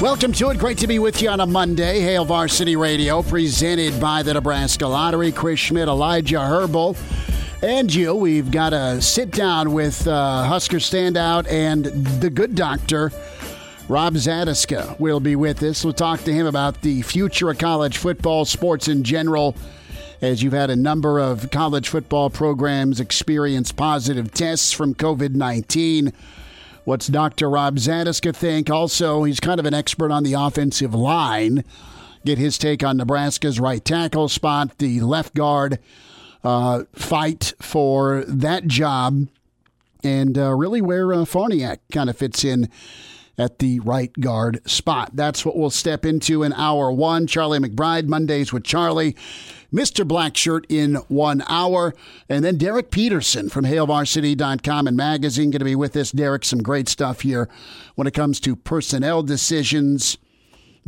Welcome to it. Great to be with you on a Monday. Hail Varsity Radio, presented by the Nebraska Lottery. Chris Schmidt, Elijah Herbal, and you. We've got a sit down with uh, Husker standout and the good doctor, Rob Zatechka, will be with us. We'll talk to him about the future of college football, sports in general, as you've had a number of college football programs experience positive tests from COVID 19. What's Dr. Rob Zatechka think? Also, he's kind of an expert on the offensive line. Get his take on Nebraska's right tackle spot, the left guard uh, fight for that job, and uh, really where uh, Farniok kind of fits in at the right guard spot. That's what we'll step into in hour one. Charlie McBride, Mondays with Charlie. Mr. Blackshirt in one hour. And then Derek Peterson from HailVarsity.com and magazine going to be with us. Derek, some great stuff here when it comes to personnel decisions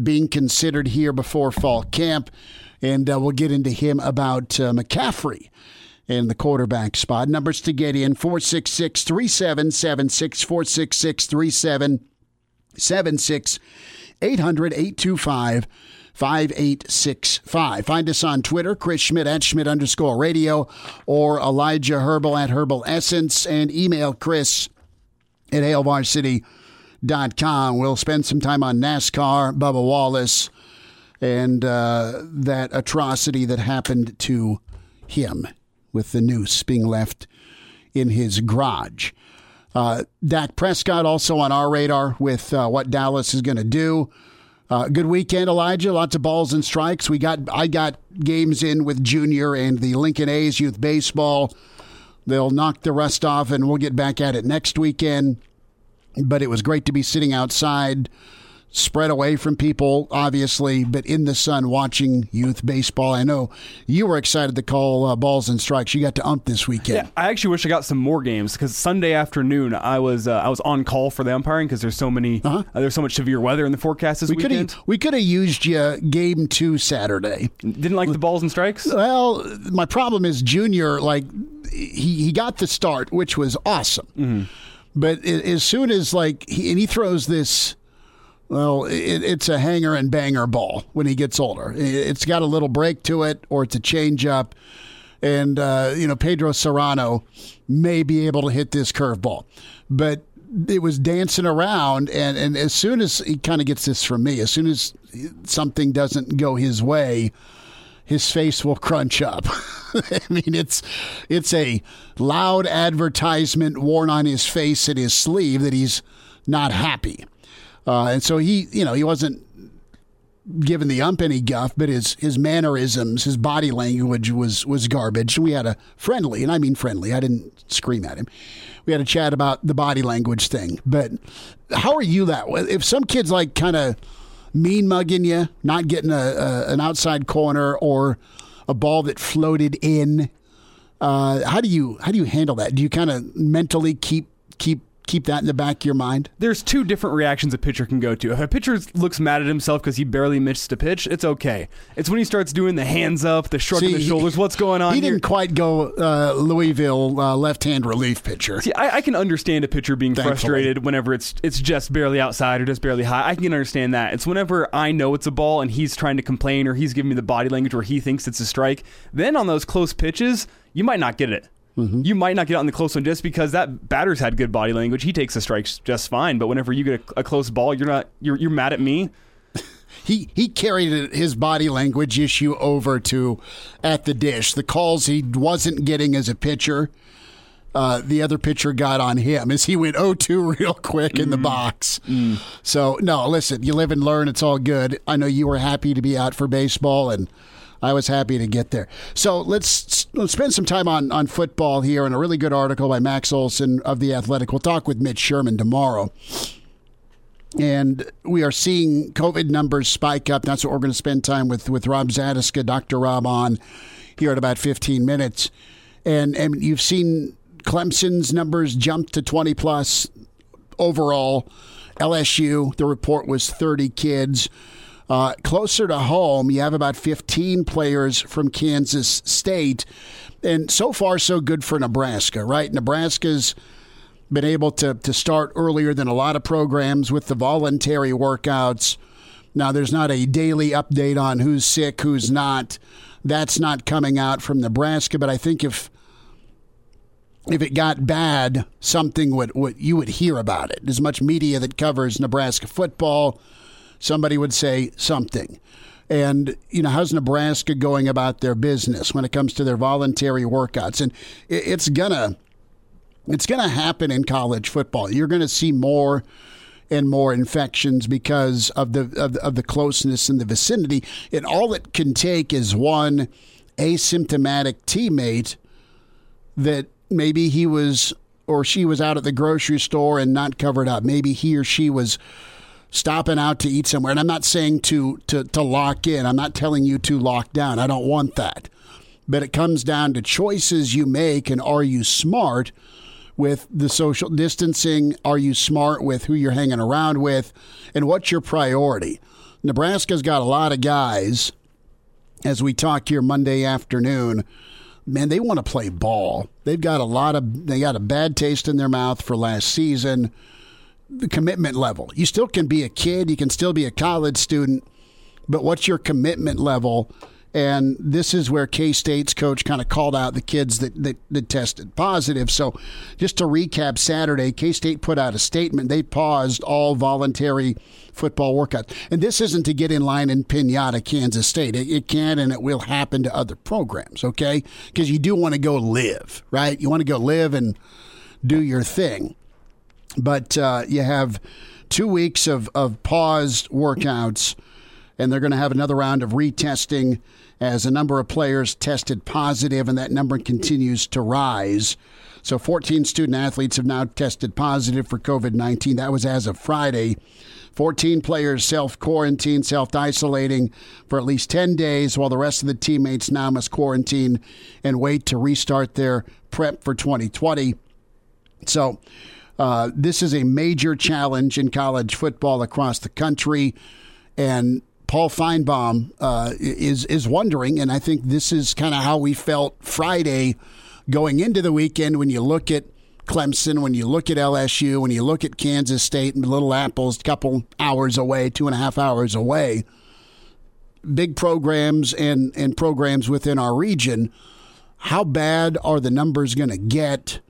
being considered here before fall camp. And uh, we'll get into him about uh, McCaffrey in the quarterback spot. Numbers to get in 466 3776 466 3776 800 825 5865. Find us on Twitter, Chris Schmidt at Schmidt underscore radio, or Elijah Herbal at Herbal Essence, and email Chris at hailvarsity.com. We'll spend some time on NASCAR, Bubba Wallace, and uh, that atrocity that happened to him with the noose being left in his garage. Uh, Dak Prescott also on our radar with uh, what Dallas is going to do. Uh, good weekend, Elijah. Lots of balls and strikes. We got I got games in with Junior and the Lincoln A's youth baseball. They'll knock the rust off, and we'll get back at it next weekend. But it was great to be sitting outside spread away from people, obviously, but in the sun watching youth baseball. I know you were excited to call uh, balls and strikes. You got to ump this weekend. Yeah, I actually wish I got some more games because Sunday afternoon I was uh, I was on call for the umpiring because there's so many uh-huh. uh, there's so much severe weather in the forecast this we weekend. Could we could have used you game two Saturday. Didn't like the balls and strikes. Well, my problem is Junior. Like he he got the start, which was awesome. Mm-hmm. But as soon as like he, and he throws this well, it, it's a hanger and banger ball when he gets older. It's got a little break to it, or it's a changeup. And, uh, you know, Pedro Cerrano may be able to hit this curveball. But it was dancing around. And, and as soon as he kind of gets this from me, as soon as something doesn't go his way, his face will crunch up. I mean, it's it's a loud advertisement worn on his face and his sleeve that he's not happy. Uh, and so he, you know, he wasn't giving the ump any guff, but his his mannerisms, his body language was was garbage. We had a friendly, and I mean friendly. I didn't scream at him. We had a chat about the body language thing. But how are you that way? If some kids like kind of mean mugging you, not getting a, a, an outside corner or a ball that floated in, uh, how do you how do you handle that? Do you kind of mentally keep keep keep that in the back of your mind? There's two different reactions a pitcher can go to. If a pitcher looks mad at himself because he barely missed a pitch, it's okay. It's when he starts doing the hands up, the shrug of the shoulders. What's going on? He here? didn't quite go uh, Louisville uh, left-hand relief pitcher. See, I, I, can understand a pitcher being Thankfully. frustrated whenever it's it's just barely outside or just barely high. I can understand that. It's whenever I know it's a ball and he's trying to complain or he's giving me the body language where he thinks it's a strike. Then on those close pitches, you might not get it. Mm-hmm. You might not get on the close one just because that batter's had good body language. He takes the strikes just fine. But whenever you get a, a close ball, you're not you're you're mad at me. he he carried his body language issue over to at the dish. The calls he wasn't getting as a pitcher, uh, the other pitcher got on him as he went 0-2 real quick in the box. Mm. So no, listen, you live and learn. It's all good. I know you were happy to be out for baseball and. I was happy to get there. So let's let's spend some time on, on football here and a really good article by Max Olson of The Athletic. We'll talk with Mitch Sherman tomorrow. And we are seeing COVID numbers spike up. That's what we're going to spend time with with Rob Zatechka, Dr. Rob, on here in about 15 minutes. And and you've seen Clemson's numbers jump to 20 plus overall. LSU, the report was 30 kids. Uh, closer to home, you have about 15 players from Kansas State. And so far, so good for Nebraska, right? Nebraska's been able to, to start earlier than a lot of programs with the voluntary workouts. Now, there's not a daily update on who's sick, who's not. That's not coming out from Nebraska, but I think if if it got bad, something would, would you would hear about it. As much media that covers Nebraska football, somebody would say something. And you know, how's Nebraska going about their business when it comes to their voluntary workouts? And it's gonna it's going to happen in college football. You're going to see more and more infections because of the of the, of the closeness in the vicinity. And all it can take is one asymptomatic teammate that maybe he was or she was out at the grocery store and not covered up. Maybe he or she was stopping out to eat somewhere. And I'm not saying to to to lock in. I'm not telling you to lock down. I don't want that. But it comes down to choices you make and are you smart? with the social distancing? Are you smart with who you're hanging around with? And what's your priority? Nebraska's got a lot of guys, as we talk here Monday afternoon. Man, they want to play ball. They've got a lot of, they got a bad taste in their mouth for last season. The commitment level. You still can be a kid, you can still be a college student, but what's your commitment level? And this is where K State's coach kind of called out the kids that, that, that tested positive. So, just to recap Saturday, K State put out a statement. They paused all voluntary football workouts. And this isn't to get in line in Pinata, Kansas State. It, it can and it will happen to other programs, okay? Because you do want to go live, right? You want to go live and do your thing. But uh, you have two weeks of, of paused workouts, and they're going to have another round of retesting as a number of players tested positive, and that number continues to rise. So 14 student athletes have now tested positive for COVID 19. That was as of Friday. 14 players self quarantine, self isolating for at least 10 days, while the rest of the teammates now must quarantine and wait to restart their prep for 2020. So, uh, this is a major challenge in college football across the country. And Paul Finebaum uh, is is wondering, and I think this is kind of how we felt Friday going into the weekend. When you look at Clemson, when you look at LSU, when you look at Kansas State and Little Apples, a couple hours away, two and a half hours away, big programs and and programs within our region. How bad are the numbers going to get?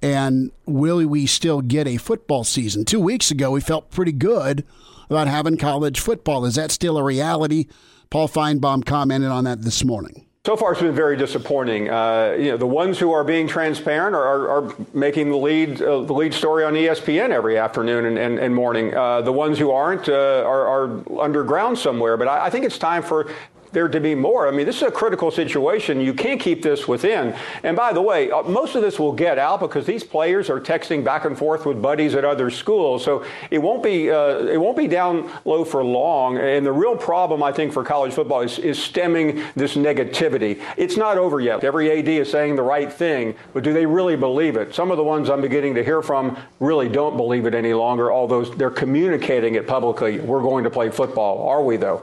And will we still get a football season? Two weeks ago, we felt pretty good about having college football. Is that still a reality? Paul Finebaum commented on that this morning. So far, it's been very disappointing. Uh, you know, the ones who are being transparent are, are, are making the lead uh, the lead story on ESPN every afternoon and, and, and morning. Uh, the ones who aren't uh, are, are, underground somewhere. But I, I, think it's time for there to be more. I mean, this is a critical situation. You can't keep this within. And by the way, uh, most of this will get out because these players are texting back and forth with buddies at other schools. So it won't be uh, it won't be down low for long. And the real problem, I think, for college football is, is stemming this negativity. It's not over yet. Every AD is saying the right thing, but do they really believe it? Some of the ones I'm beginning to hear from really don't believe it any longer, although they're communicating it publicly. We're going to play football. Are we, though?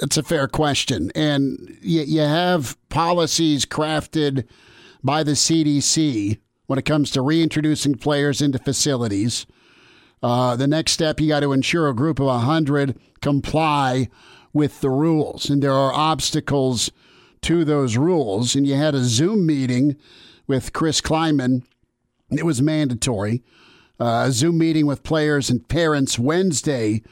It's a fair question. And you, you have policies crafted by the CDC when it comes to reintroducing players into facilities. Uh, the next step, you got to ensure a group of 100 comply with the rules. And there are obstacles to those rules. And you had a Zoom meeting with Chris Klieman. It was mandatory. Uh, a Zoom meeting with players and parents Wednesday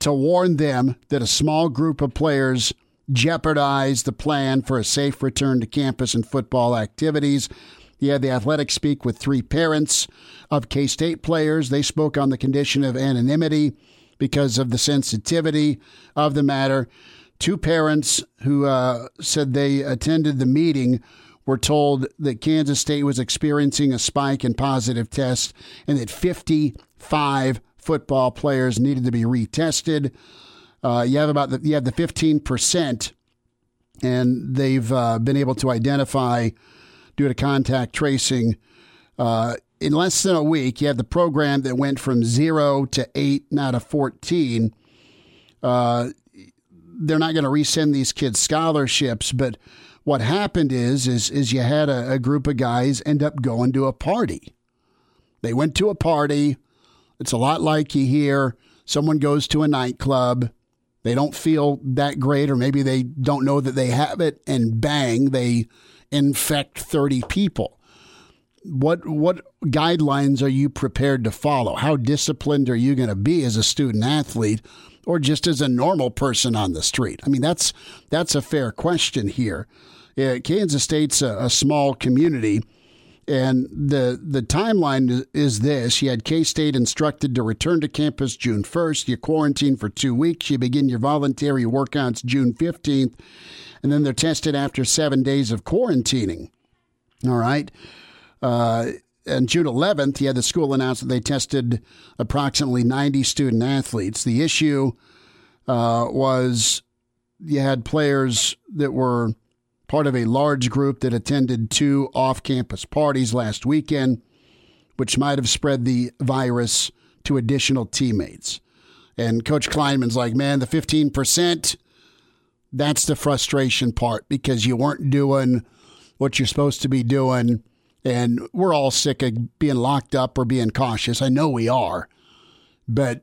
to warn them that a small group of players jeopardized the plan for a safe return to campus and football activities. He had the Athletic speak with three parents of K State players. They spoke on the condition of anonymity because of the sensitivity of the matter. Two parents who uh, said they attended the meeting were told that Kansas State was experiencing a spike in positive tests and that 55 football players needed to be retested. Uh, you have about the, you have the 15 percent, and they've uh, been able to identify due to contact tracing. Uh, in less than a week, you have the program that went from zero to eight, now to 14. Uh, they're not going to resend these kids scholarships, but what happened is is is you had a, a group of guys end up going to a party. They went to a party. It's a lot like you hear someone goes to a nightclub. They don't feel that great, or maybe they don't know that they have it, and bang, they infect 30 people. What what guidelines are you prepared to follow? How disciplined are you going to be as a student athlete or just as a normal person on the street? I mean, that's that's a fair question here. Yeah, Kansas State's a, a small community, and the the timeline is this: you had K State instructed to return to campus June first. You quarantine for two weeks. You begin your voluntary workouts June fifteenth, and then they're tested after seven days of quarantining. All right. Uh, on June 11th, you had the school announce that they tested approximately 90 student athletes. The issue uh, was you had players that were part of a large group that attended two off campus parties last weekend, which might have spread the virus to additional teammates. And Coach Klieman's like, man, the 15%, that's the frustration part because you weren't doing what you're supposed to be doing and we're all sick of being locked up or being cautious. I know we are. But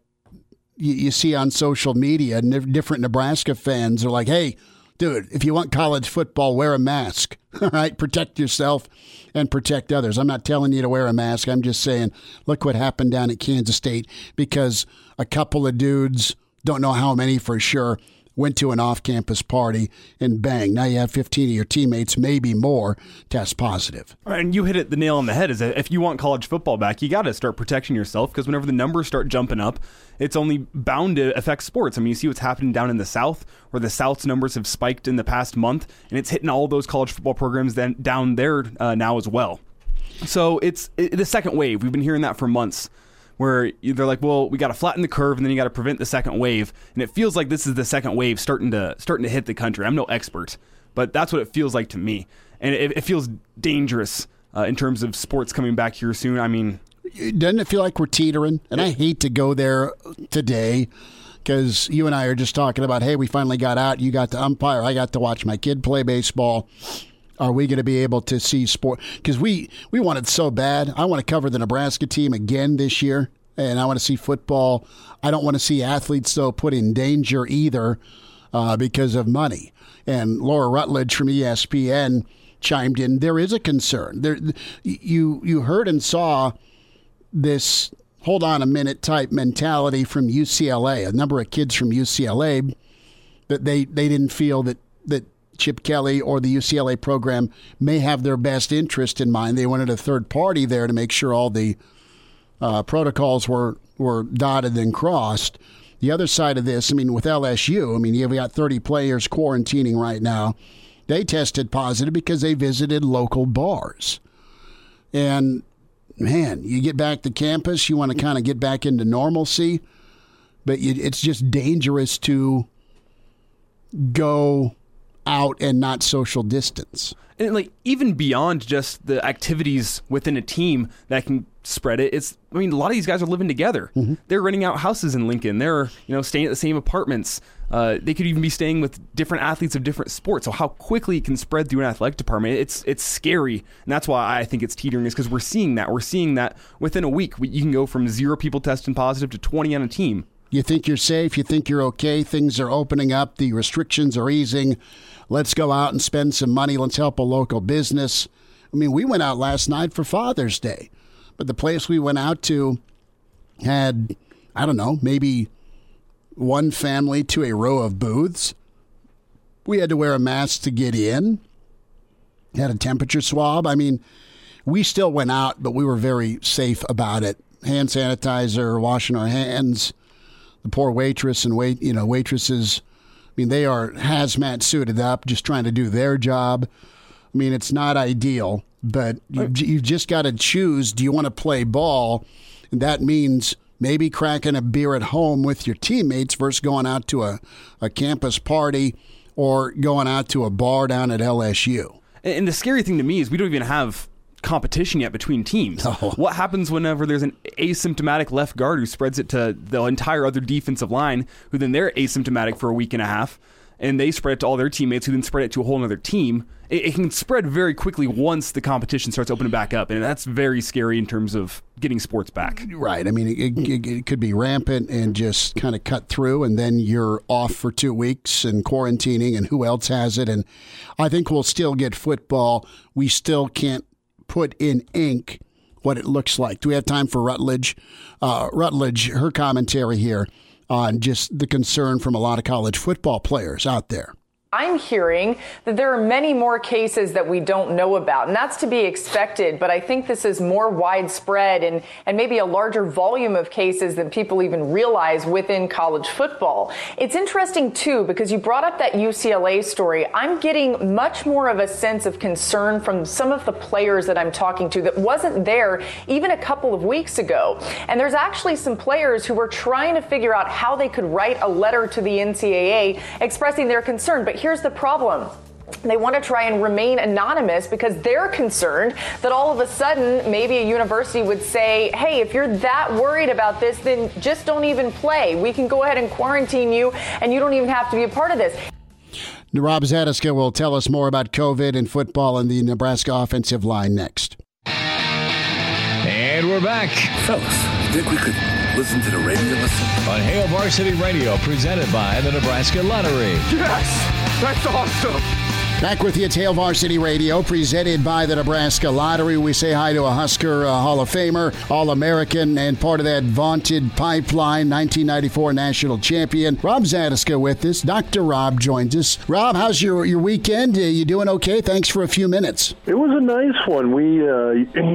you, you see on social media, different Nebraska fans are like, hey, dude, if you want college football, wear a mask. All right, protect yourself and protect others. I'm not telling you to wear a mask. I'm just saying, look what happened down at Kansas State because a couple of dudes, don't know how many for sure, went to an off campus party, and bang, now you have 15 of your teammates, maybe more, test positive. And you hit it the nail on the head is that if you want college football back, you got to start protecting yourself because whenever the numbers start jumping up, it's only bound to affect sports. I mean, you see what's happening down in the South, where the South's numbers have spiked in the past month, and it's hitting all those college football programs then down there uh, now as well. So it's it, the second wave. We've been hearing that for months where they're like, well, we got to flatten the curve and then you got to prevent the second wave. And it feels like this is the second wave starting to starting to hit the country. I'm no expert, but that's what it feels like to me, and it, it feels dangerous uh, in terms of sports coming back here soon. I mean, doesn't it feel like we're teetering? And I hate to go there today because you and I are just talking about, hey, we finally got out. You got to umpire. I got to watch my kid play baseball. Are we going to be able to see sport? Because we we wanted so bad. I want to cover the Nebraska team again this year, and I want to see football. I don't want to see athletes though put in danger either uh, because of money. And Laura Rutledge from ESPN chimed in. There is a concern. There, you you heard and saw this. Hold on a minute type mentality from UCLA. A number of kids from UCLA that they they didn't feel that that Chip Kelly or the UCLA program may have their best interest in mind. They wanted a third party there to make sure all the uh, protocols were were dotted and crossed. The other side of this, I mean, with LSU, I mean, you've got 30 players quarantining right now. They tested positive because they visited local bars. And man, you get back to campus, you want to kind of get back into normalcy, but you, it's just dangerous to go out and not social distance. And like even beyond just the activities within a team that can spread it, it's I mean a lot of these guys are living together. Mm-hmm. They're renting out houses in Lincoln. They're you know staying at the same apartments. Uh, they could even be staying with different athletes of different sports. So how quickly it can spread through an athletic department, it's it's scary, and that's why I think it's teetering. Is because we're seeing that we're seeing that within a week we, you can go from zero people testing positive to twenty on a team. You think you're safe. You think you're okay. Things are opening up. The restrictions are easing. Let's go out and spend some money. Let's help a local business. I mean, we went out last night for Father's Day, but the place we went out to had, I don't know, maybe one family to a row of booths. We had to wear a mask to get in. Had a temperature swab. I mean, we still went out, but we were very safe about it. Hand sanitizer, washing our hands. The poor waitress and wait, you know, waitresses. I mean, they are hazmat suited up, just trying to do their job. I mean, it's not ideal, but you, you've just got to choose. Do you want to play ball? And that means maybe cracking a beer at home with your teammates versus going out to a, a campus party or going out to a bar down at LSU. And the scary thing to me is we don't even have competition yet between teams. What happens whenever there's an asymptomatic left guard who spreads it to the entire other defensive line, who then they're asymptomatic for a week and a half, and they spread it to all their teammates, who then spread it to a whole other team? It, it can spread very quickly once the competition starts opening back up, and that's very scary in terms of getting sports back. Right. I mean, it, it, it could be rampant and just kind of cut through, and then you're off for two weeks and quarantining, and who else has it? And I think we'll still get football. We still can't put in ink what it looks like. Do we have time for Rutledge? Uh, Rutledge, her commentary here on just the concern from a lot of college football players out there. I'm hearing that there are many more cases that we don't know about, and that's to be expected. But I think this is more widespread and, and maybe a larger volume of cases than people even realize within college football. It's interesting, too, because you brought up that UCLA story. I'm getting much more of a sense of concern from some of the players that I'm talking to that wasn't there even a couple of weeks ago. And there's actually some players who were trying to figure out how they could write a letter to the NCAA expressing their concern. But here's the problem. They want to try and remain anonymous because they're concerned that all of a sudden maybe a university would say, hey, if you're that worried about this, then just don't even play. We can go ahead and quarantine you and you don't even have to be a part of this. Rob Zatechka will tell us more about COVID and football and the Nebraska offensive line next. And we're back Fellas, think we could listen to the radio listen? on Hail Varsity Radio, presented by the Nebraska Lottery. Yes, that's awesome. Back with you, Hail Varsity Radio, presented by the Nebraska Lottery. We say hi to a Husker uh, Hall of Famer, All American, and part of that vaunted pipeline, 1994 national champion. Rob Zatechka with us. Dr. Rob joins us. Rob, how's your, your weekend? Uh, you doing okay? Thanks for a few minutes. It was a nice one. We, uh,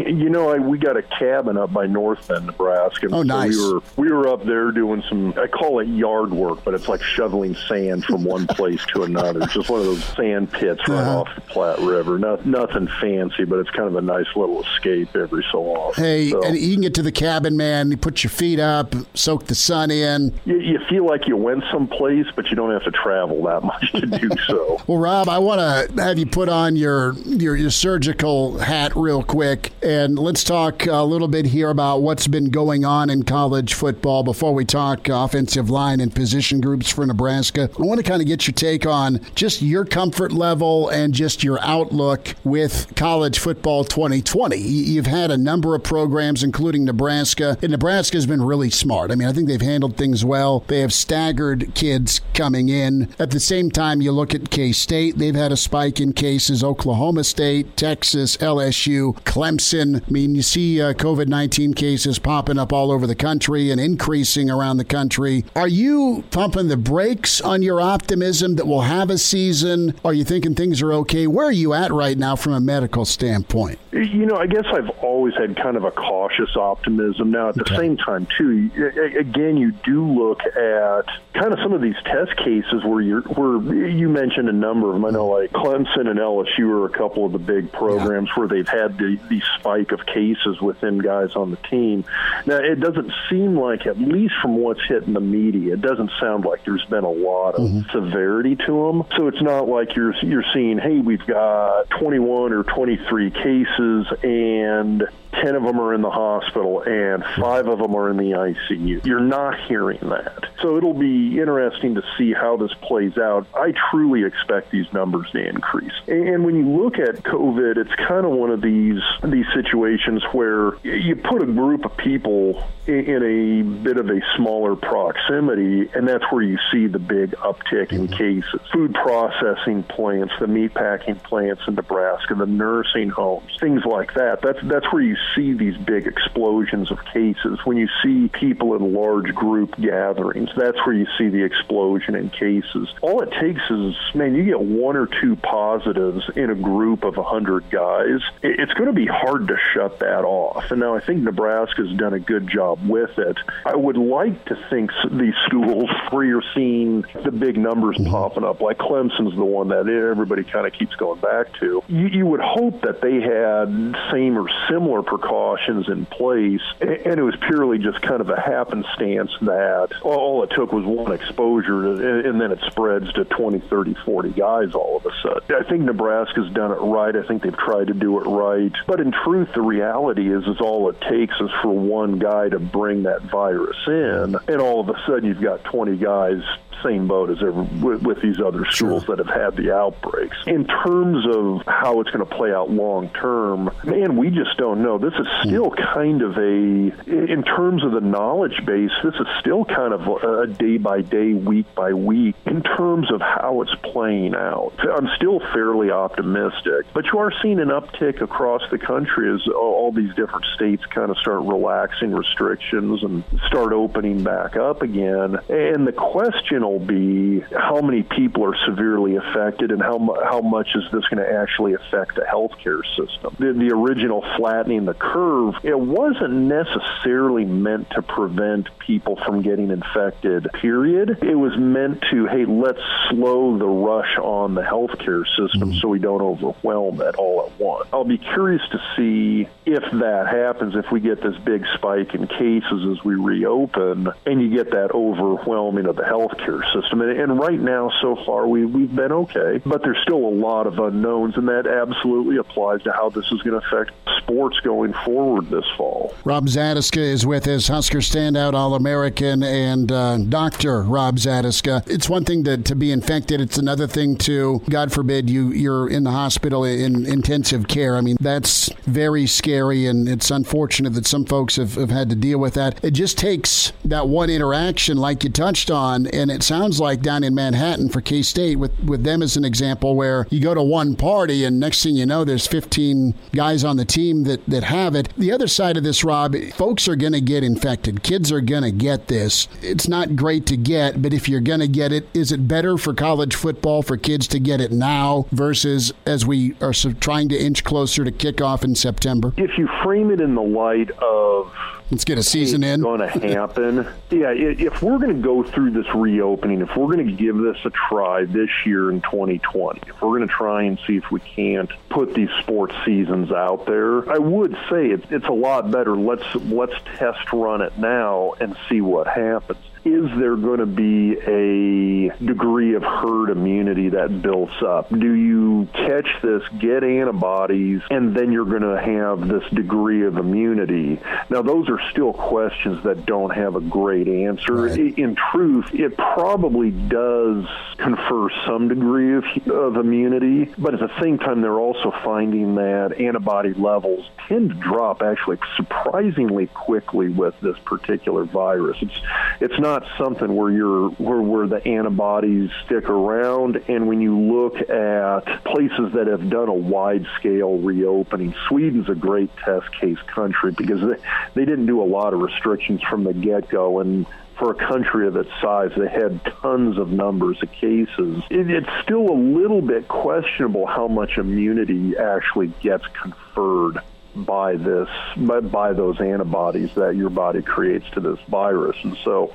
you know, I, we got a cabin up by North Bend, Nebraska. Oh, so nice. we were we were up there doing some. I call it yard work, but it's like shoveling sand from one place to another. It's just one of those sand pits right Uh-huh. off the Platte River. No, nothing fancy, but it's kind of a nice little escape every so often. Hey, So, and you can get to the cabin, man. You put your feet up, soak the sun in. you, you feel like you went someplace, but you don't have to travel that much to do so. Well, Rob, I want to have you put on your, your your surgical hat real quick, and let's talk a little bit here about what's been going on in college football before we talk offensive line and position groups for Nebraska. I want to kind of get your take on just your comfort level and just your outlook with college football 2020. You've had a number of programs, including Nebraska, and Nebraska's been really smart. I mean, I think they've handled things well. They have staggered kids coming in. At the same time, you look at K State, they've had a spike in cases. Oklahoma State, Texas, LSU, Clemson. I mean, you see uh, COVID 19 cases popping up all over the country and increasing around the country. Are you pumping the brakes on your optimism that we'll have a season? Are you thinking things are okay? Where are you at right now from a medical standpoint? You know, I guess I've always had kind of a cautious optimism. Now, at the same time, too, again, you do look at kind of some of these test cases where you're, where you mentioned a number of them. I know, like Clemson and LSU are a couple of the big programs where they've had the, the spike of cases within guys on the team. Now, it doesn't seem like, at least from what's hitting the media, it doesn't sound like there's been a lot of mm-hmm. severity to them. So it's not like you're you're seeing, hey, we've got 21 or 23 cases and 10 of them are in the hospital and five of them are in the ICU. You're not hearing that. So it'll be interesting to see how this plays out. I truly expect these numbers to increase. And when you look at COVID, it's kind of one of these these situations where you put a group of people in a bit of a smaller proximity, and that's where you see the big uptick in mm-hmm. cases. Food processing plants, the meat packing plants in Nebraska, the nursing homes, things like that. That's that's where you see these big explosions of cases, when you see people in large group gatherings, that's where you see the explosion in cases. All it takes is, man, you get one or two positives in a group of 100 guys, it's going to be hard to shut that off. And now I think Nebraska's done a good job with it. I would like to think these schools where you're seeing the big numbers mm-hmm. popping up, like Clemson's the one that everybody kind of keeps going back to, you, you would hope that they had same or similar precautions in place, and it was purely just kind of a happenstance that all it took was one exposure, and then it spreads to 20, 30, 40 guys all of a sudden. I think Nebraska's done it right. I think they've tried to do it right. But in truth, the reality is, is all it takes is for one guy to bring that virus in, and all of a sudden you've got 20 guys same boat as with, with these other schools sure. that have had the outbreaks. In terms of how it's going to play out long term, man, we just don't know. This is still mm. kind of a, in terms of the knowledge base, this is still kind of a day by day, week by week in terms of how it's playing out. I'm still fairly optimistic, but you are seeing an uptick across the country as all these different states kind of start relaxing restrictions and start opening back up again. And the question will be how many people are severely affected and how, how much is this going to actually affect the healthcare system. The, the original flattening the curve, it wasn't necessarily meant to prevent people from getting infected, period. It was meant to, hey, let's slow the rush on the healthcare system mm-hmm. so we don't overwhelm it all at once. I'll be curious to see if that happens, if we get this big spike in cases as we reopen and you get that overwhelming of the healthcare system. And, and right now, so far, we, we've been okay, but there's still a lot of unknowns, and that absolutely applies to how this is going to affect sports going forward this fall. Rob Zatechka is with us, Husker standout All American, and uh, Dr. Rob Zatechka. It's one thing to, to be infected, it's another thing to, God forbid, you, you're in the hospital in intensive care. I mean, that's very scary, and it's unfortunate that some folks have, have had to deal with that. It just takes that one interaction, like you touched on, and it's sounds like down in Manhattan for K State, with, with them as an example, where you go to one party and next thing you know, there's 15 guys on the team that, that have it. The other side of this, Rob, folks are going to get infected. Kids are going to get this. It's not great to get, but if you're going to get it, is it better for college football for kids to get it now versus as we are trying to inch closer to kickoff in September? If you frame it in the light of Let's get a season in. Going to happen. yeah, if we're going to go through this reopening, if we're going to give this a try this year in 2020, if we're going to try and see if we can't put these sports seasons out there, I would say it's, it's a lot better. Let's let's test run it now and see what happens is there going to be a degree of herd immunity that builds up? Do you catch this, get antibodies, and then you're going to have this degree of immunity? Now, those are still questions that don't have a great answer. Right. In truth, it probably does confer some degree of, of immunity, but at the same time, they're also finding that antibody levels tend to drop actually surprisingly quickly with this particular virus. It's it's not something where you're where, where the antibodies stick around. And when you look at places that have done a wide scale reopening, Sweden's a great test case country because they, they didn't do a lot of restrictions from the get go and for a country of its size that had tons of numbers of cases, it, it's still a little bit questionable how much immunity actually gets conferred by this by, by those antibodies that your body creates to this virus. And so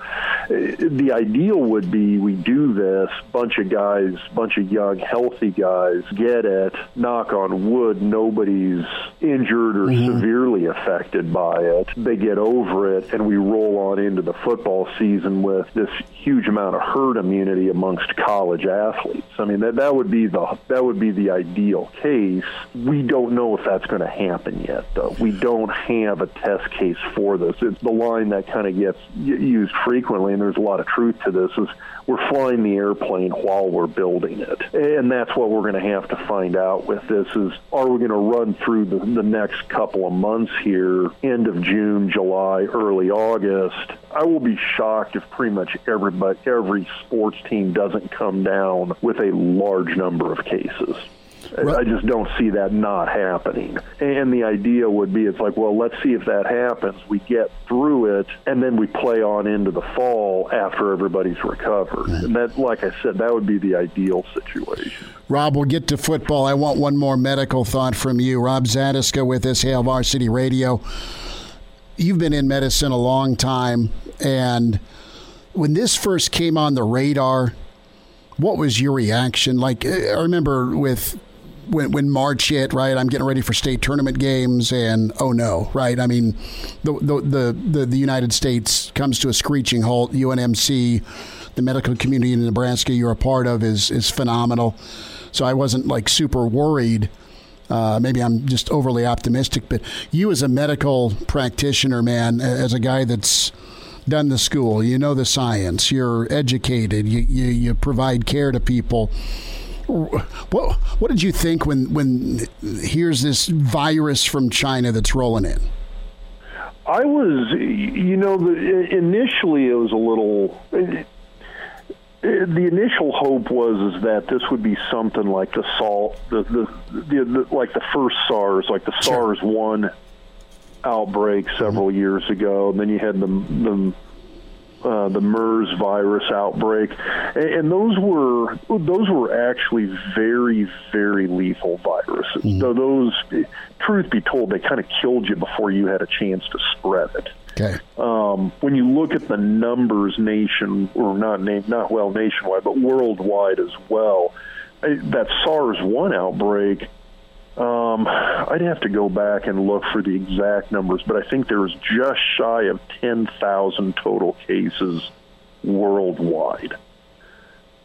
eh, the ideal would be we do this bunch of guys bunch of young healthy guys get it knock on wood nobody's injured or mm-hmm. severely affected by it. They get over it and we roll on into the football season with this huge amount of herd immunity amongst college athletes. I mean that that would be the that would be the ideal case. We don't know if that's going to happen yet yet, though. We don't have a test case for this. It's the line that kind of gets used frequently, and there's a lot of truth to this, is we're flying the airplane while we're building it. And that's what we're going to have to find out with this is are we going to run through the, the next couple of months here, end of June, July, early August. I will be shocked if pretty much everybody, every sports team doesn't come down with a large number of cases. Right. I just don't see that not happening. And the idea would be it's like, well, let's see if that happens. We get through it, and then we play on into the fall after everybody's recovered. Right. And that, like I said, that would be the ideal situation. Rob, we'll get to football. I want one more medical thought from you. Rob Zatechka with us, Hail Varsity Radio. You've been in medicine a long time, and when this first came on the radar, what was your reaction? Like, I remember with when when March hit, right? I'm getting ready for state tournament games, and oh no, right? I mean, the the the the, United States comes to a screeching halt. UNMC, the medical community in Nebraska you're a part of, is is phenomenal. So I wasn't like super worried. Uh, maybe I'm just overly optimistic, but you as a medical practitioner, man, as a guy that's done the school, you know the science, you're educated, you, you, you provide care to people what what did you think when when here's this virus from China that's rolling in? I was, you know, the, initially it was a little. the initial hope was is that this would be something like the salt, the the, the, the like the first SARS, like the SARS one outbreak several mm-hmm. years ago. And then you had the the uh, the MERS virus outbreak, and, and, those were those were actually very very lethal viruses. Mm-hmm. So those, truth be told, they kind of killed you before you had a chance to spread it. Okay. Um, when you look at the numbers, nation or not name not well nationwide, but worldwide as well, that SARS one outbreak um, I'd have to go back and look for the exact numbers, but I think there was just shy of 10,000 total cases worldwide.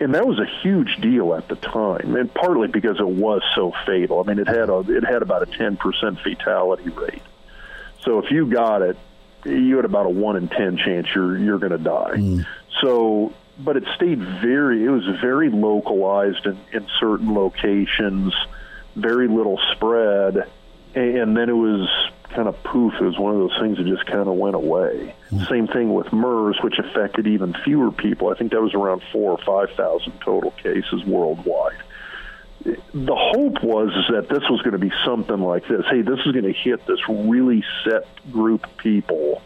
And that was a huge deal at the time, and partly because it was so fatal. I mean, it had a it had about a 10% fatality rate. So if you got it, you had about a one in 10 chance you're you're going to die. Mm. So, but it stayed very. It was very localized in, in certain locations very little spread, and then it was kind of poof. It was one of those things that just kind of went away. Mm-hmm. Same thing with MERS, which affected even fewer people. I think that was around four or five thousand total cases worldwide. The hope was is that this was going to be something like this. Hey, this is going to hit this really set group of people,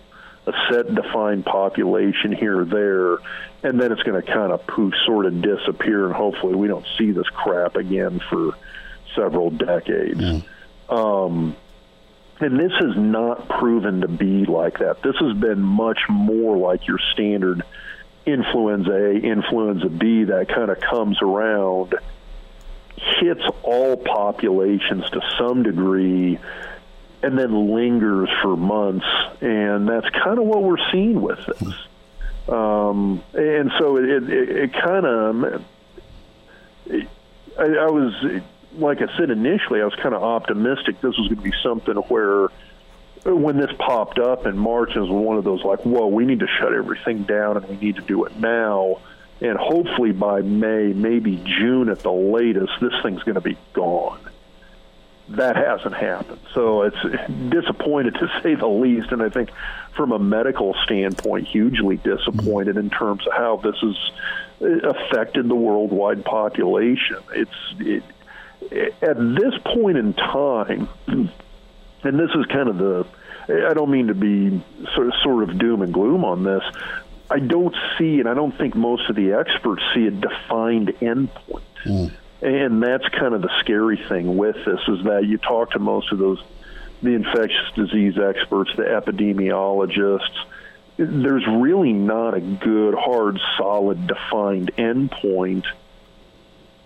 a set defined population here or there, and then it's going to kind of poof, sort of disappear, and hopefully we don't see this crap again for several decades. Yeah. Um, and this has not proven to be like that. This has been much more like your standard influenza A, influenza B that kind of comes around, hits all populations to some degree, and then lingers for months. And that's kind of what we're seeing with this. Um, and so it, it, it kind of, I, I was like I said initially, I was kind of optimistic this was going to be something where when this popped up in March, it was one of those like, whoa, we need to shut everything down and we need to do it now. And hopefully by May, maybe June at the latest, this thing's going to be gone. That hasn't happened. So it's disappointed to say the least. And I think from a medical standpoint, hugely disappointed in terms of how this has uh, affected the worldwide population. It's, it, at this point in time, and this is kind of the, I don't mean to be sort of, doom and gloom on this. I don't see, and I don't think most of the experts see a defined endpoint. Mm. And that's kind of the scary thing with this is that you talk to most of those, the infectious disease experts, the epidemiologists. There's really not a good, hard, solid, defined endpoint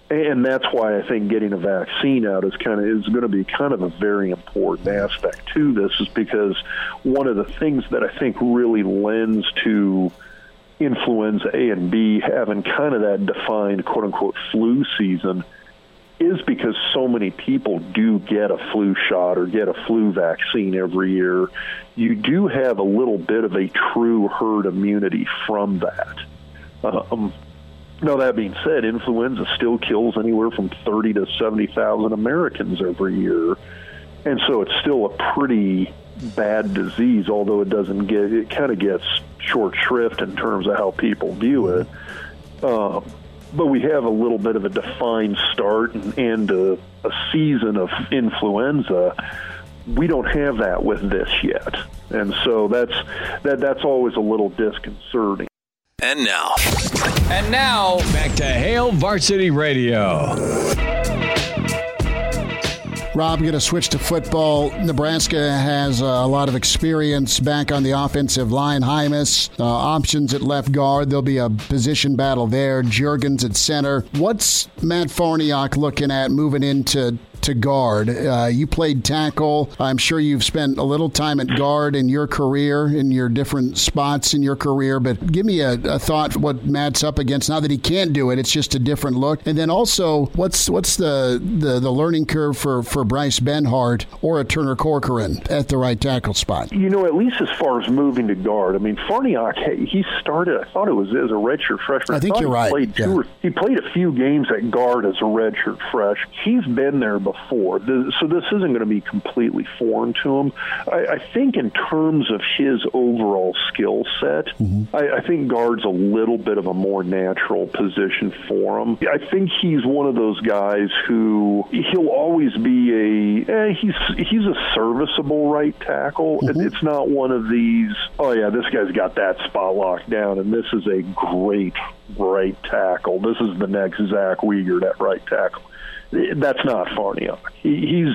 and that's why I think getting a vaccine out is kind of is going to be kind of a very important aspect to this, is because one of the things that I think really lends to influenza A and B having kind of that defined quote unquote flu season is because so many people do get a flu shot or get a flu vaccine every year. You do have a little bit of a true herd immunity from that. Um, now, that being said, influenza still kills anywhere from 30 to 70,000 Americans every year. And so it's still a pretty bad disease, although it doesn't get, it kind of gets short shrift in terms of how people view it. Um, but we have a little bit of a defined start and, and a, a season of influenza. We don't have that with this yet, and so that's that that's always a little disconcerting. And now, And now, back to Hail Varsity Radio. Rob, going to switch to football. Nebraska has uh, a lot of experience back on the offensive line. Jaimes, uh, options at left guard. There'll be a position battle there. Jurgens at center. What's Matt Farniok looking at moving into to guard? Uh, you played tackle. I'm sure you've spent a little time at guard in your career, in your different spots in your career. But give me a, a thought what Matt's up against. Now that he can't do it, it's just a different look. And then also, what's what's the the, the learning curve for for Bryce Benhart or a Turner Corcoran at the right tackle spot? You know, at least as far as moving to guard, I mean, Farniok, he started. I thought it was as a redshirt freshman. I think thought you're he right, Played two yeah. or, he played a few games at guard as a redshirt fresh. He's been there before, Th- so this isn't going to be completely foreign to him. I, I think in terms of his overall skill set, Mm-hmm. I, I think guard's a little bit of a more natural position for him. I think he's one of those guys who he'll always be a eh, he's he's a serviceable right tackle. It- It's not one of these. Oh yeah, this guy's got that spot locked down, and this is a great right tackle. This is the next Zach Wiegert at right tackle. That's not Farniok. He, he's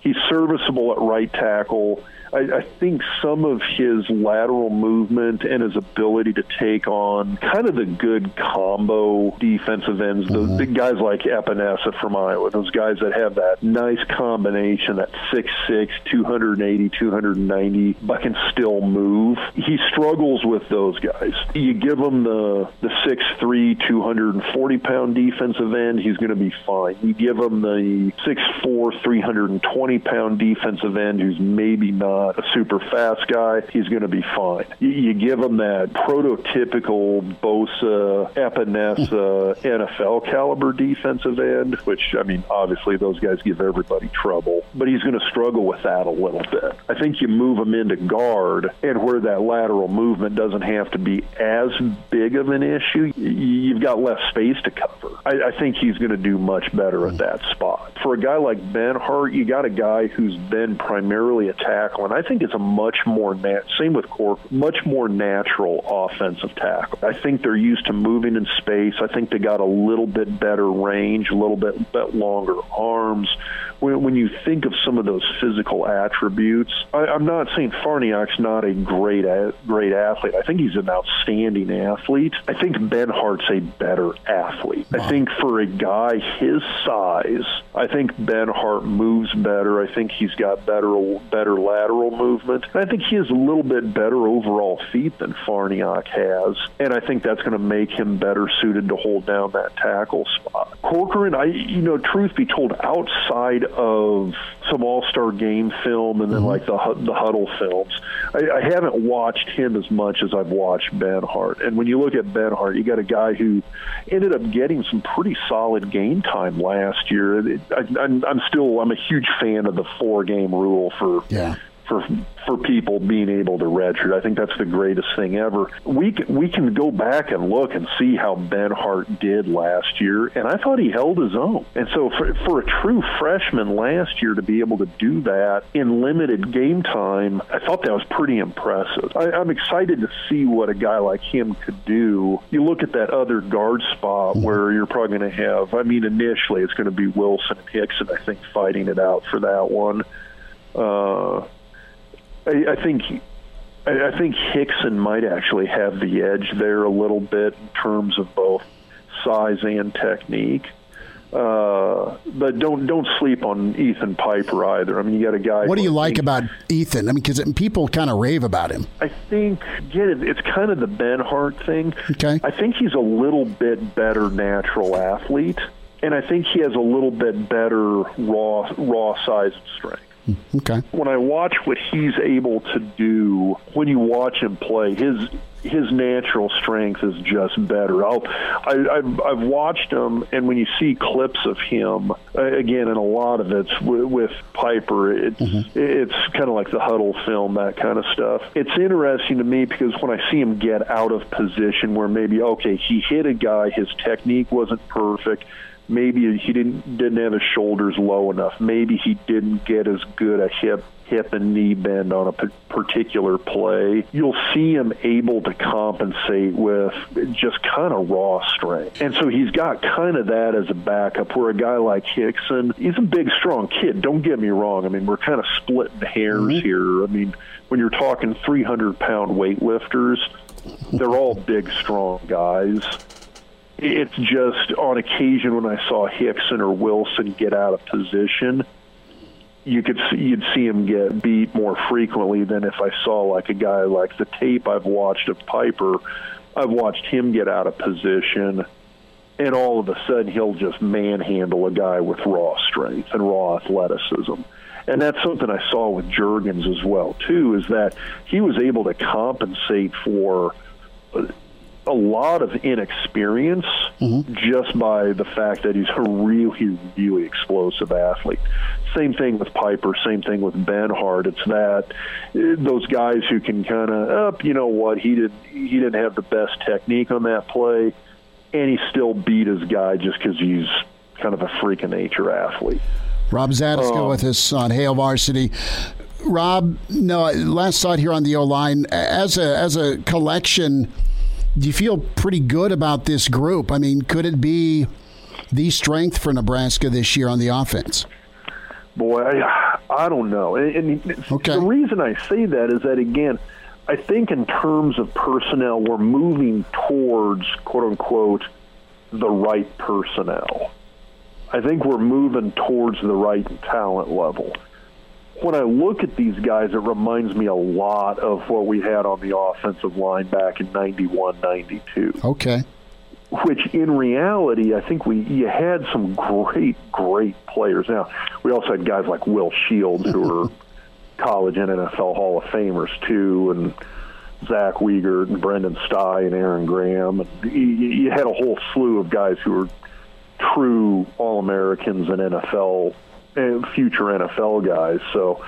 he's serviceable at right tackle. I, I think some of his lateral movement and his ability to take on kind of the good combo defensive ends, the, mm-hmm. the guys like Epenesa from Iowa, those guys that have that nice combination, that 6'6", 280, 290, but can still move. He struggles with those guys. You give him the, the 6'3", 240 pound defensive end, he's going to be fine. You give him the 6'4", 320 pound defensive end who's maybe not a super fast guy, he's going to be fine. You, you give him that prototypical Bosa, Epenesa, NFL caliber defensive end, which, I mean, obviously those guys give everybody trouble, but he's going to struggle with that a little bit. I think you move him into guard, and where that lateral movement doesn't have to be as big of an issue, you've got less space to cover. I, I think he's going to do much better at that spot. For a guy like Benhart, you got a guy who's been primarily a tackle, and I think it's a much more nat- same with Cork, much more natural offensive tackle. I think they're used to moving in space. I think they got a little bit better range, a little bit, bit longer arms. When, when you think of some of those physical attributes, I, I'm not saying Farniok's not a great a, great athlete. I think he's an outstanding athlete. I think Benhart's a better athlete. I think for a guy his size, I think Benhart moves better. I think he's got better better lateral movement. And I think he has a little bit better overall feet than Farniok has, and I think that's going to make him better suited to hold down that tackle spot. Corcoran, I you know, truth be told, outside of some All Star game film and then mm-hmm. like the the huddle films, I, I haven't watched him as much as I've watched Benhart. And when you look at Benhart, you got a guy who ended up getting some pretty solid game time last year. I, I'm, I'm still I'm a huge fan of the four game rule for Yeah. For for people being able to redshirt. I think that's the greatest thing ever. We can, we can go back and look and see how Benhart did last year, and I thought he held his own. And so for for a true freshman last year to be able to do that in limited game time, I thought that was pretty impressive. I, I'm excited to see what a guy like him could do. You look at that other guard spot where you're probably going to have. I mean, initially it's going to be Wilson and Hixson. I think fighting it out for that one. Uh, I, I think I, I think Hixson might actually have the edge there a little bit in terms of both size and technique. Uh, but don't don't sleep on Ethan Piper either. I mean, you got a guy. What do you like about Ethan? I mean, because people kind of rave about him. I think get it. It's kind of the Benhart thing. Okay. I think he's a little bit better natural athlete, and I think he has a little bit better raw raw size and strength. Okay. When I watch what he's able to do, when you watch him play, his his natural strength is just better. I'll, I, I've, I've watched him, and when you see clips of him, again, and a lot of it's with, with Piper, it's mm-hmm. it's kind of like the huddle film, that kind of stuff. It's interesting to me because when I see him get out of position, where maybe okay, he hit a guy, his technique wasn't perfect maybe he didn't didn't have his shoulders low enough. Maybe he didn't get as good a hip hip and knee bend on a particular play. You'll see him able to compensate with just kind of raw strength. And so he's got kind of that as a backup where a guy like Hixson, he's a big, strong kid. Don't get me wrong. I mean, we're kind of splitting hairs mm-hmm. here. I mean, when you're talking 300 pound weightlifters, they're all big, strong guys it's just on occasion when I saw Hixson or Wilson get out of position, you could see, you'd see him get beat more frequently than if I saw like a guy like the tape I've watched of Piper. I've watched him get out of position, and all of a sudden he'll just manhandle a guy with raw strength and raw athleticism. And that's something I saw with Jurgens as well too. Is that he was able to compensate for uh, a lot of inexperience mm-hmm. just by the fact that he's a really, really explosive athlete. Same thing with Piper. Same thing with Benhart. It's that uh, those guys who can kind of, up. you know what? He did. He didn't have the best technique on that play, and he still beat his guy just because he's kind of a freak of nature athlete. Rob Zatechka um, with us on Hail Varsity. Rob, no, last thought here on the O line as a as a collection do you feel pretty good about this group? I mean, could it be the strength for Nebraska this year on the offense? Boy, I, I don't know. And, okay. the reason I say that is that again, I think in terms of personnel, we're moving towards quote unquote the right personnel. I think we're moving towards the right talent level when I look at these guys, it reminds me a lot of what we had on the offensive line back in 91, 92. Okay. Which in reality, I think we you had some great, great players. Now, we also had guys like Will Shields, who were college and NFL Hall of Famers, too, and Zach Wiegert and Brenden Stai and Aaron Graham. And you, you had a whole slew of guys who were true All Americans and NFL future NFL guys. So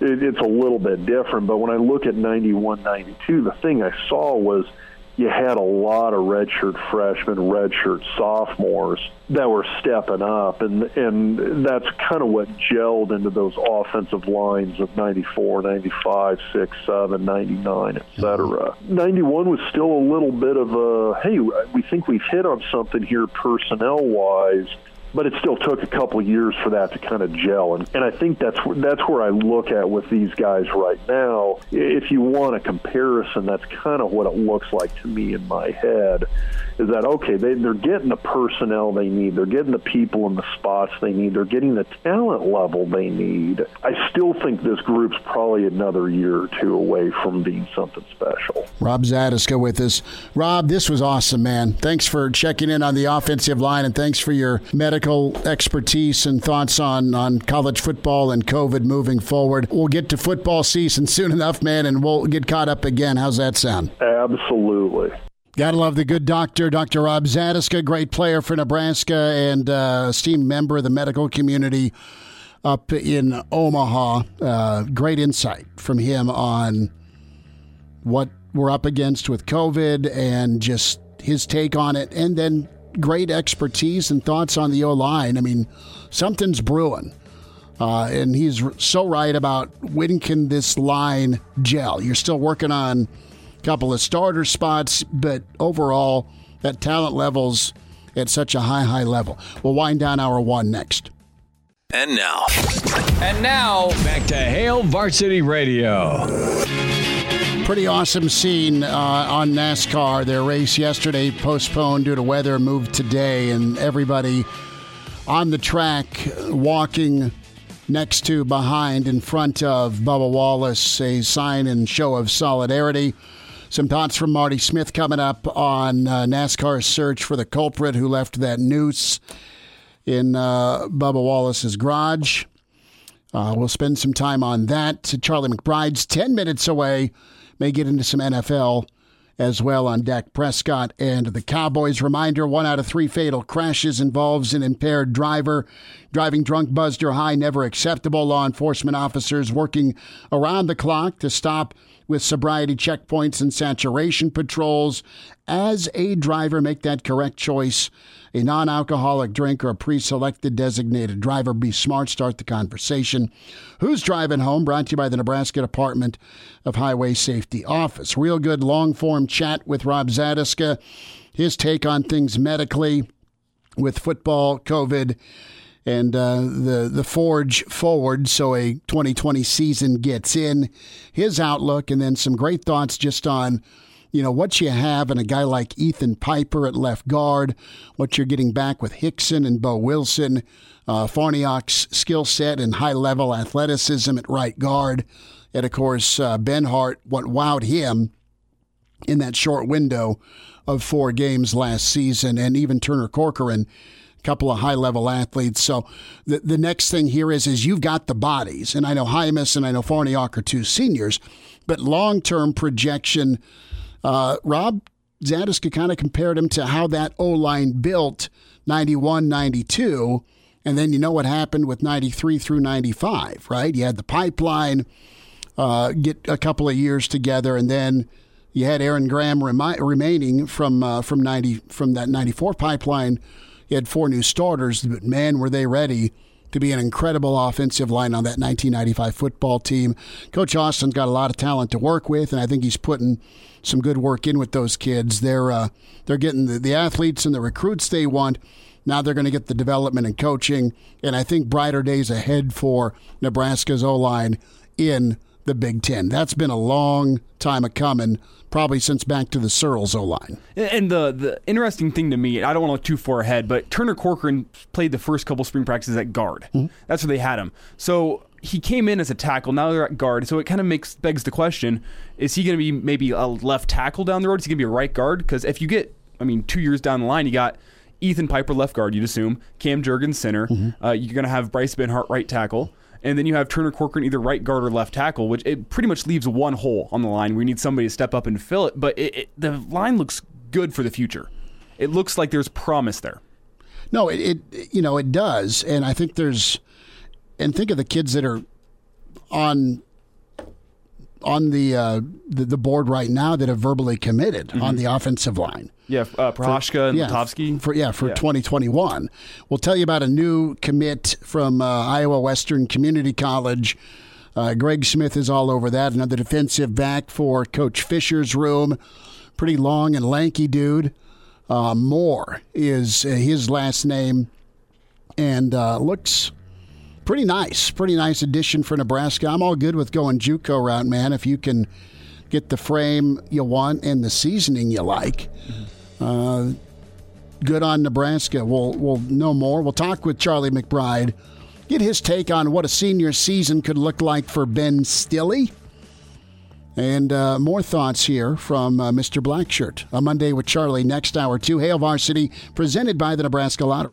it, it's a little bit different. But when I look at 91, 92, the thing I saw was – you had a lot of redshirt freshmen, redshirt sophomores that were stepping up, and and that's kind of what gelled into those offensive lines of 94, 95, 6, 7, 99, et cetera. 91 was still a little bit of a, hey, we think we've hit on something here personnel-wise, but it still took a couple years for that to kind of gel. And, and I think that's that's where I look at with these guys right now. If you want a comparison, that's kind of what it looks like to me in my head is that okay? They, they're getting the personnel they need. They're getting the people in the spots they need. They're getting the talent level they need. I still think this group's probably another year or two away from being something special. Rob Zatechka with us. Rob, this was awesome, man. Thanks for checking in on the offensive line, and thanks for your medical expertise and thoughts on on college football and COVID moving forward. We'll get to football season soon enough, man, and we'll get caught up again. How's that sound? Absolutely. Gotta love the good doctor, Dr. Rob Zatechka, great player for Nebraska and uh, esteemed member of the medical community up in Omaha. Uh, great insight from him on what we're up against with COVID and just his take on it, and then great expertise and thoughts on the O line. I mean, something's brewing. Uh, and he's so right about when can this line gel. You're still working on couple of starter spots, but overall, that talent level's at such a high, high level. We'll wind down hour one next. And now. And now, back to Hail Varsity Radio. Pretty awesome scene uh, on NASCAR. Their race yesterday postponed due to weather, moved today, and everybody on the track walking next to, behind, in front of Bubba Wallace, a sign and show of solidarity. Some thoughts from Marty Smith coming up on uh, NASCAR's search for the culprit who left that noose in uh, Bubba Wallace's garage. Uh, we'll spend some time on that. Charlie McBride's 10 minutes away. May get into some NFL as well on Dak Prescott and the Cowboys. Reminder one out of three fatal crashes involves an impaired driver. Driving drunk, buzzed or high, never acceptable. Law enforcement officers working around the clock to stop with sobriety checkpoints and saturation patrols. As a driver, make that correct choice. A non alcoholic drink or a pre selected designated driver. Be smart, start the conversation. Who's driving home? Brought to you by the Nebraska Department of Highway Safety Office. Real good long form chat with Rob Zatechka, His take on things medically with football, COVID, and uh, the the forge forward so a 2020 season gets in. His outlook and then some great thoughts just on you know what you have in a guy like Ethan Piper at left guard what you're getting back with Hixson and Bo Wilson uh, skill set and high level athleticism at right guard. And of course uh, Benhart what wowed him in that short window of four games last season and even Turner Corcoran couple of high level athletes. So the the next thing here is is you've got the bodies, and I know Jaimes and I know Farniok are two seniors, but long term projection. Uh, Rob Zatechka kind of compared him to how that O line built 91, 92. And then you know what happened with 93 through 95, right? You had the pipeline, uh, get a couple of years together, and then you had Aaron Graham remi- remaining from uh, from 90 from that 94 pipeline he had four new starters, but man, were they ready to be an incredible offensive line on that 1995 football team. Coach Austin's got a lot of talent to work with, and I think he's putting some good work in with those kids. They're uh, they're getting the, the athletes and the recruits they want. Now they're going to get the development and coaching, and I think brighter days ahead for Nebraska's O line in the Big Ten. That's been a long time a coming, probably since back to the Searles O line. And the the interesting thing to me, I don't want to look too far ahead, but Turner Corcoran played the first couple spring practices at guard. Mm-hmm. That's where they had him. So he came in as a tackle. Now they're at guard. So it kind of makes begs the question: Is he going to be maybe a left tackle down the road? Is he going to be a right guard? Because if you get, I mean, two years down the line, you got. Ethan Piper left guard, you'd assume. Cam Jurgens center. Mm-hmm. Uh, you're going to have Bryce Benhart right tackle and then you have Turner Corcoran either right guard or left tackle, which it pretty much leaves one hole on the line you need somebody to step up and fill it. But it, it, the line looks good for the future. It looks like there's promise there. No, it, it you know it does, and I think there's, and think of the kids that are on on the, uh, the, the board right now that have verbally committed mm-hmm. on the offensive line. Yeah, uh, and yeah, For, yeah, for yeah. 2021. We'll tell you about a new commit from uh, Iowa Western Community College. Uh, Greg Smith is all over that. Another defensive back for Coach Fisher's room. Pretty long and lanky dude. Uh, Moore is uh, his last name and uh, looks pretty nice. Pretty nice addition for Nebraska. I'm all good with going JUCO route, man. If you can get the frame you want and the seasoning you like. Mm-hmm. Uh, good on Nebraska. We'll we'll know more. We'll talk with Charlie McBride, get his take on what a senior season could look like for Ben Stille. And uh, more thoughts here from uh, Mr. Blackshirt. A Monday with Charlie next hour, two Hail Varsity, presented by the Nebraska Lottery.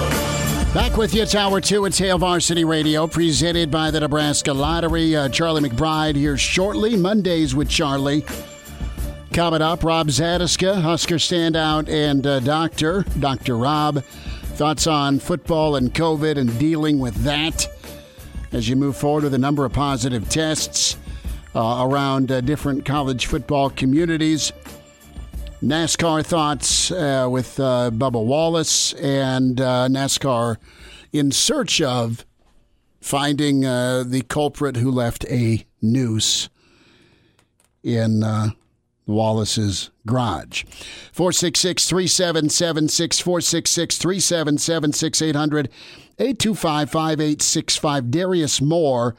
Back with you, hour two. It's Hail Varsity Radio, presented by the Nebraska Lottery. Uh, Charlie McBride here shortly. Mondays with Charlie. Coming up, Rob Zatechka, Husker standout, and uh, Doctor, Dr. Rob. Thoughts on football and COVID and dealing with that as you move forward with a number of positive tests uh, around uh, different college football communities. NASCAR thoughts uh, with uh, Bubba Wallace and uh, NASCAR in search of finding uh, the culprit who left a noose in uh, Wallace's garage. 466 3776 466 3776 800 825 5865. Darius Moore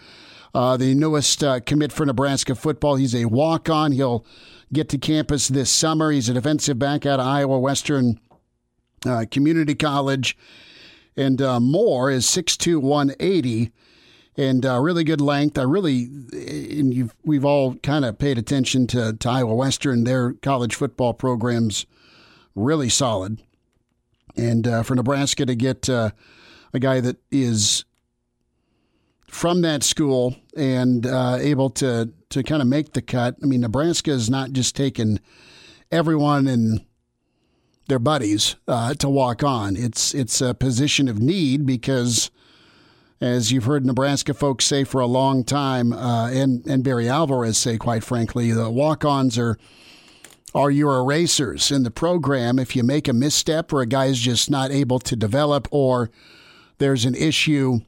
uh, the newest commit for Nebraska football. He's a walk on. He'll get to campus this summer. He's a defensive back out of Iowa Western uh, Community College. And uh, Moore is 6'2, 180 and uh, really good length. I really, and you've, we've all kind of paid attention to, to Iowa Western. Their college football program's really solid. And uh, for Nebraska to get uh, a guy that is from that school and uh, able to to kind of make the cut. I mean, Nebraska is not just taking everyone and their buddies uh, to walk on. It's it's a position of need because, as you've heard Nebraska folks say for a long time, uh, and and Barry Alvarez say, quite frankly, the walk-ons are are your erasers in the program. If you make a misstep or a guy's just not able to develop, or there's an issue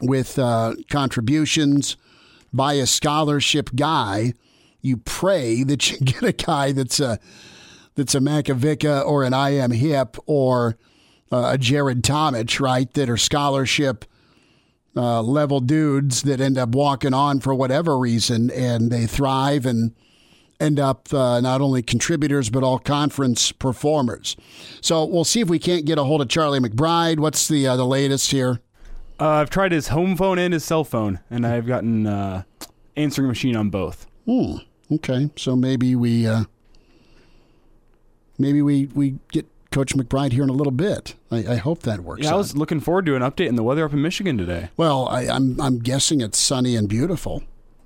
with uh, contributions by a scholarship guy, you pray that you get a guy that's a that's a Makovicka or an I am hip or uh, a Jared Tomich, right? That are scholarship uh, level dudes that end up walking on for whatever reason and they thrive and end up uh, not only contributors but all conference performers. So we'll see if we can't get a hold of Charlie McBride. What's the uh, the latest here? Uh, I've tried his home phone and his cell phone, and I've gotten uh, answering machine on both. Hmm. Okay, so maybe we uh, maybe we we get Coach McBride here in a little bit. I, I hope that works. Yeah, I out. was looking forward to an update in the weather up in Michigan today. Well, I, I'm I'm guessing it's sunny and beautiful.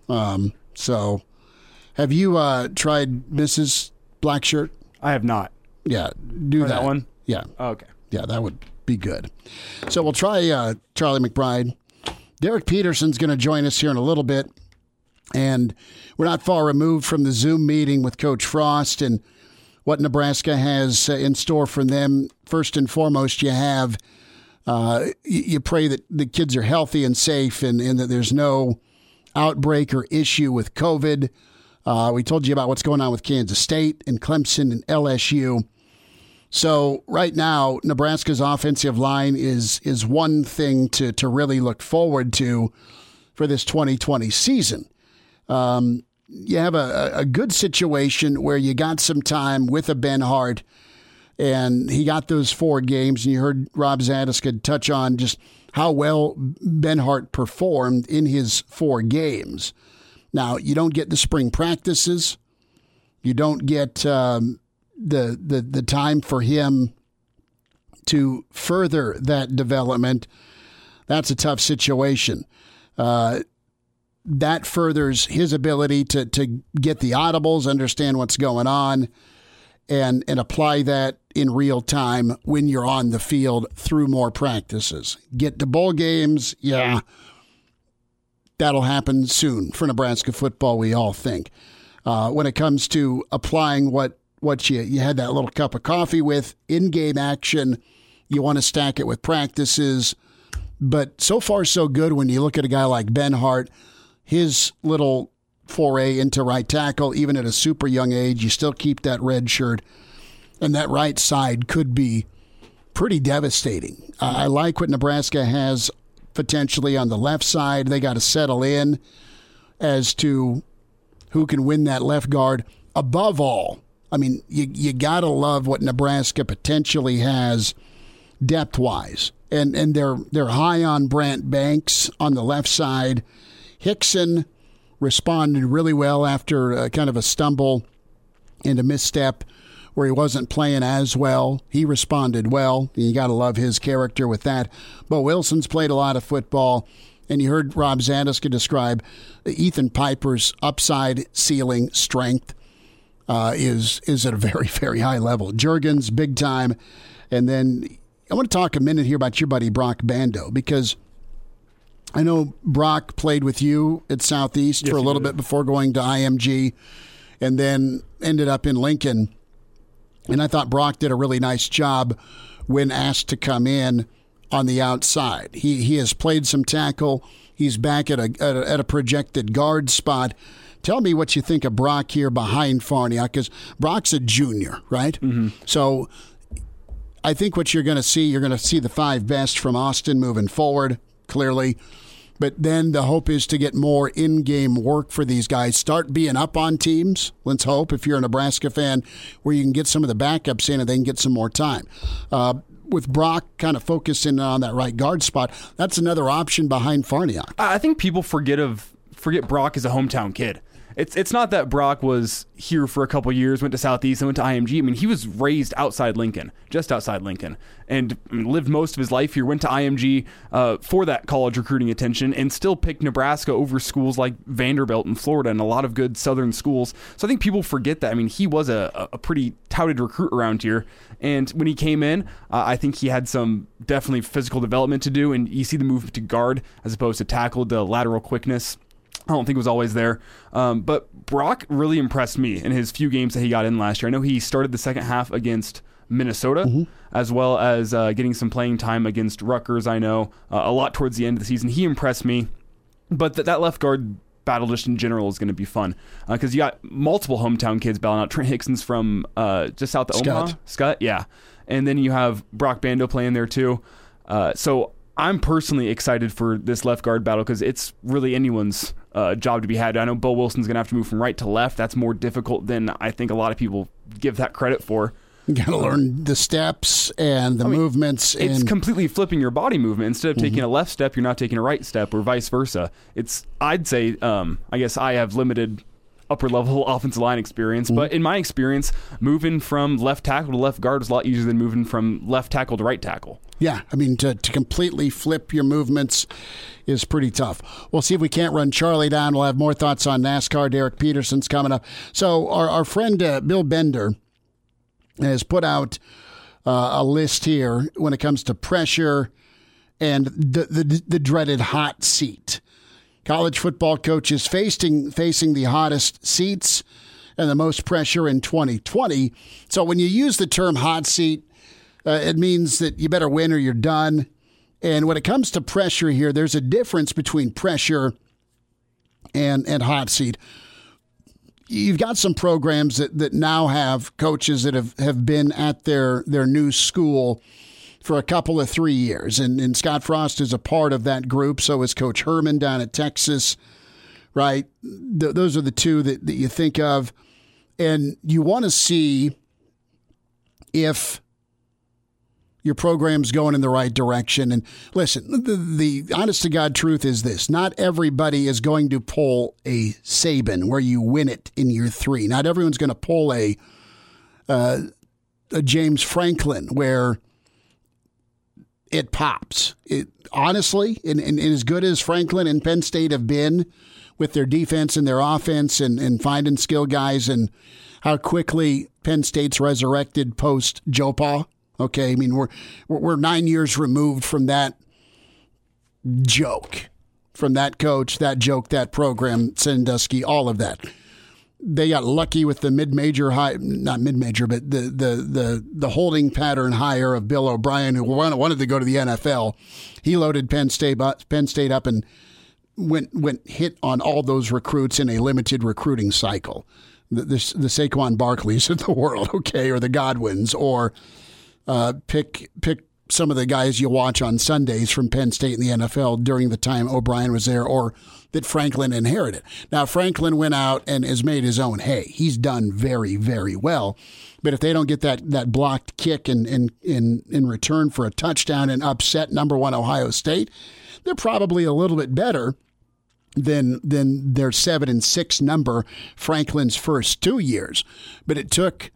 Um, so, have you uh, tried Mrs. Blackshirt? I have not. Yeah, do that. that one? Yeah, Oh, okay. yeah, that would be good. So we'll try uh, Charlie McBride. Derek Peterson's going to join us here in a little bit, and we're not far removed from the Zoom meeting with Coach Frost and what Nebraska has uh, in store for them. First and foremost, you have uh, you, pray that the kids are healthy and safe, and, and that there's no outbreak or issue with COVID. Uh, we told you about what's going on with Kansas State and Clemson and LSU. So right now, Nebraska's offensive line is is one thing to to really look forward to for this 2020 season. Um, you have a, a good situation where you got some time with a Benhart, and he got those four games. And you heard Rob Zatechka touch on just how well Benhart performed in his four games. Now you don't get the spring practices, you don't get um, the the the time for him to further that development. That's a tough situation. Uh, that furthers his ability to to get the audibles, understand what's going on, and and apply that in real time when you're on the field through more practices. Get to bowl games, yeah. That'll happen soon for Nebraska football, we all think. Uh, when it comes to applying what what you you had that little cup of coffee with in game action, you want to stack it with practices. But so far, so good when you look at a guy like Benhart, his little foray into right tackle, even at a super young age, you still keep that red shirt, and that right side could be pretty devastating. I like what Nebraska has potentially on the left side. They got to settle in as to who can win that left guard. Above all, I mean, you, you got to love what Nebraska potentially has depth wise. And, and they're, they're high on Brant Banks on the left side. Hixson responded really well after uh, kind of a stumble and a misstep where he wasn't playing as well. He responded well. You got to love his character with that. But Wilson's played a lot of football. And you heard Rob Zatechka describe Ethan Piper's upside ceiling strength uh, is is at a very very high level. Jurgens big time, and then I want to talk a minute here about your buddy Brock Bando because I know Brock played with you at Southeast Yes, for a little bit before going to IMG, and then ended up in Lincoln. And I thought Brock did a really nice job when asked to come in on the outside. He he has played some tackle. He's back at a at a, at a projected guard spot. Tell me what you think of Brock here behind Farniok, because Brock's a junior, right? Mm-hmm. So I think what you're going to see, you're going to see the five best from Austin moving forward, clearly. But then the hope is to get more in game work for these guys. Start being up on teams. Let's hope, if you're a Nebraska fan, where you can get some of the backups in and they can get some more time. Uh, with Brock kind of focusing on that right guard spot, that's another option behind Farniok. I think people forget of forget Brock as a hometown kid. It's it's not that Brock was here for a couple years, went to Southeast, and went to IMG. I mean, he was raised outside Lincoln, just outside Lincoln, and lived most of his life here. Went to IMG uh, for that college recruiting attention, and still picked Nebraska over schools like Vanderbilt in Florida and a lot of good Southern schools. So I think people forget that. I mean, he was a, a pretty touted recruit around here, and when he came in, uh, I think he had some definitely physical development to do, and you see the move to guard as opposed to tackle, the lateral quickness I don't think it was always there. Um, but Brock really impressed me in his few games that he got in last year. I know he started the second half against Minnesota, mm-hmm. as well as uh, getting some playing time against Rutgers. I know uh, a lot towards the end of the season. He impressed me. But th- that left guard battle just in general is going to be fun because uh, you got multiple hometown kids battling out. Trent Hixson's from uh, just south of Skutt. Omaha. Skutt, yeah. And then you have Brock Bando playing there too. Uh, so I'm personally excited for this left guard battle because it's really anyone's uh, job to be had. I know Bo Wilson's going to have to move from right to left. That's more difficult than I think a lot of people give that credit for. You got to learn the steps and the I mean, movements. It's and... completely flipping your body movement. Instead of mm-hmm. taking a left step, you're not taking a right step, or vice versa. It's I'd say, um, I guess I have limited upper level offensive line experience, mm-hmm. but in my experience, moving from left tackle to left guard is a lot easier than moving from left tackle to right tackle. Yeah, I mean to, to completely flip your movements is pretty tough. We'll see if we can't run Charlie down. We'll have more thoughts on NASCAR. Derek Peterson's coming up. So our our friend uh, Bill Bender has put out uh, a list here when it comes to pressure and the, the the dreaded hot seat. College football coaches facing facing the hottest seats and the most pressure in 2020. So when you use the term hot seat uh, it means that you better win or you're done. And when it comes to pressure here, there's a difference between pressure and and hot seat. You've got some programs that, that now have coaches that have, have been at their, their new school for a couple of three years. And, and Scott Frost is a part of that group. So is Coach Herman down at Texas, right? Th- those are the two that, that you think of. And you want to see if your program's going in the right direction. And listen, the, the, honest to God truth is this not everybody is going to pull a Saban where you win it in year three. Not everyone's going to pull a, uh, a James Franklin where it pops. It honestly, and, and, and, as good as Franklin and Penn State have been with their defense and their offense and, and finding skill guys and how quickly Penn State's resurrected post JoePa Okay, I mean we're we're nine years removed from that joke, from that coach, that joke, that program, Sandusky, all of that. They got lucky with the mid-major high, not mid-major, but the the the the holding pattern higher of Bill O'Brien, who wanted to go to the NFL. He loaded Penn State Penn State up and went went hit on all those recruits in a limited recruiting cycle. The the, the Saquon Barkleys of the world, okay, or the Godwins, or uh, pick pick some of the guys you watch on Sundays from Penn State in the NFL during the time O'Brien was there, or that Franklin inherited. Now Franklin went out and has made his own hay. He's done very very well. But if they don't get that, that blocked kick in, in, in, in return for a touchdown and upset number one Ohio State, they're probably a little bit better than than their seven and six number Franklin's first two years. But it took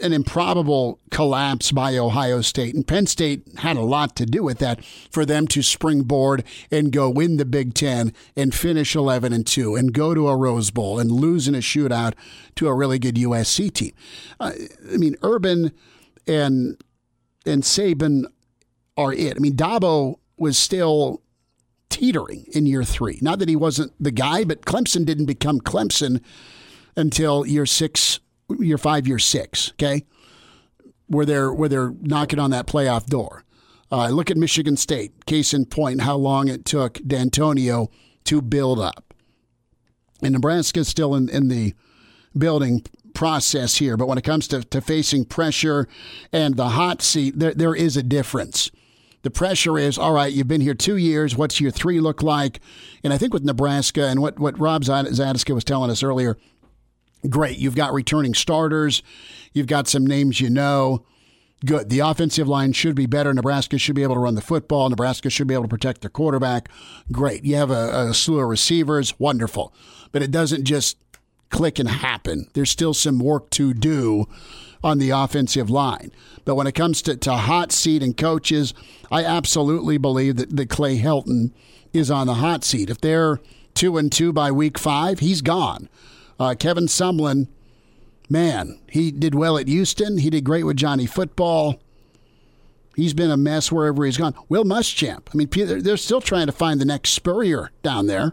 an improbable collapse by Ohio State. And Penn State had a lot to do with that for them to springboard and go win the Big Ten and finish 11 and 2 and go to a Rose Bowl and lose in a shootout to a really good USC team. Uh, I mean, Urban and and Saban are it. I mean, Dabo was still teetering in year three. Not that he wasn't the guy, but Clemson didn't become Clemson until year six year five, year six, okay, where they're where they're knocking on that playoff door. Uh, look at Michigan State. Case in point, how long it took Dantonio to build up. And Nebraska's still in, in the building process here, but when it comes to, to facing pressure and the hot seat, there, there is a difference The pressure is all right. You've been here two years. What's your three look like? And I think with Nebraska and what what Rob Zatechka was telling us earlier, great. You've got returning starters. You've got some names you know. Good. The offensive line should be better. Nebraska should be able to run the football. Nebraska should be able to protect their quarterback. Great. You have a, a slew of receivers. Wonderful. But it doesn't just click and happen. There's still some work to do on the offensive line. But when it comes to, to hot seat and coaches, I absolutely believe that, that Clay Helton is on the hot seat. If they're two and two by week five, he's gone. Uh, Kevin Sumlin man, he did well at Houston. He did great with Johnny Football. He's been a mess wherever he's gone. Will Muschamp. I mean, they're still trying to find the next Spurrier down there.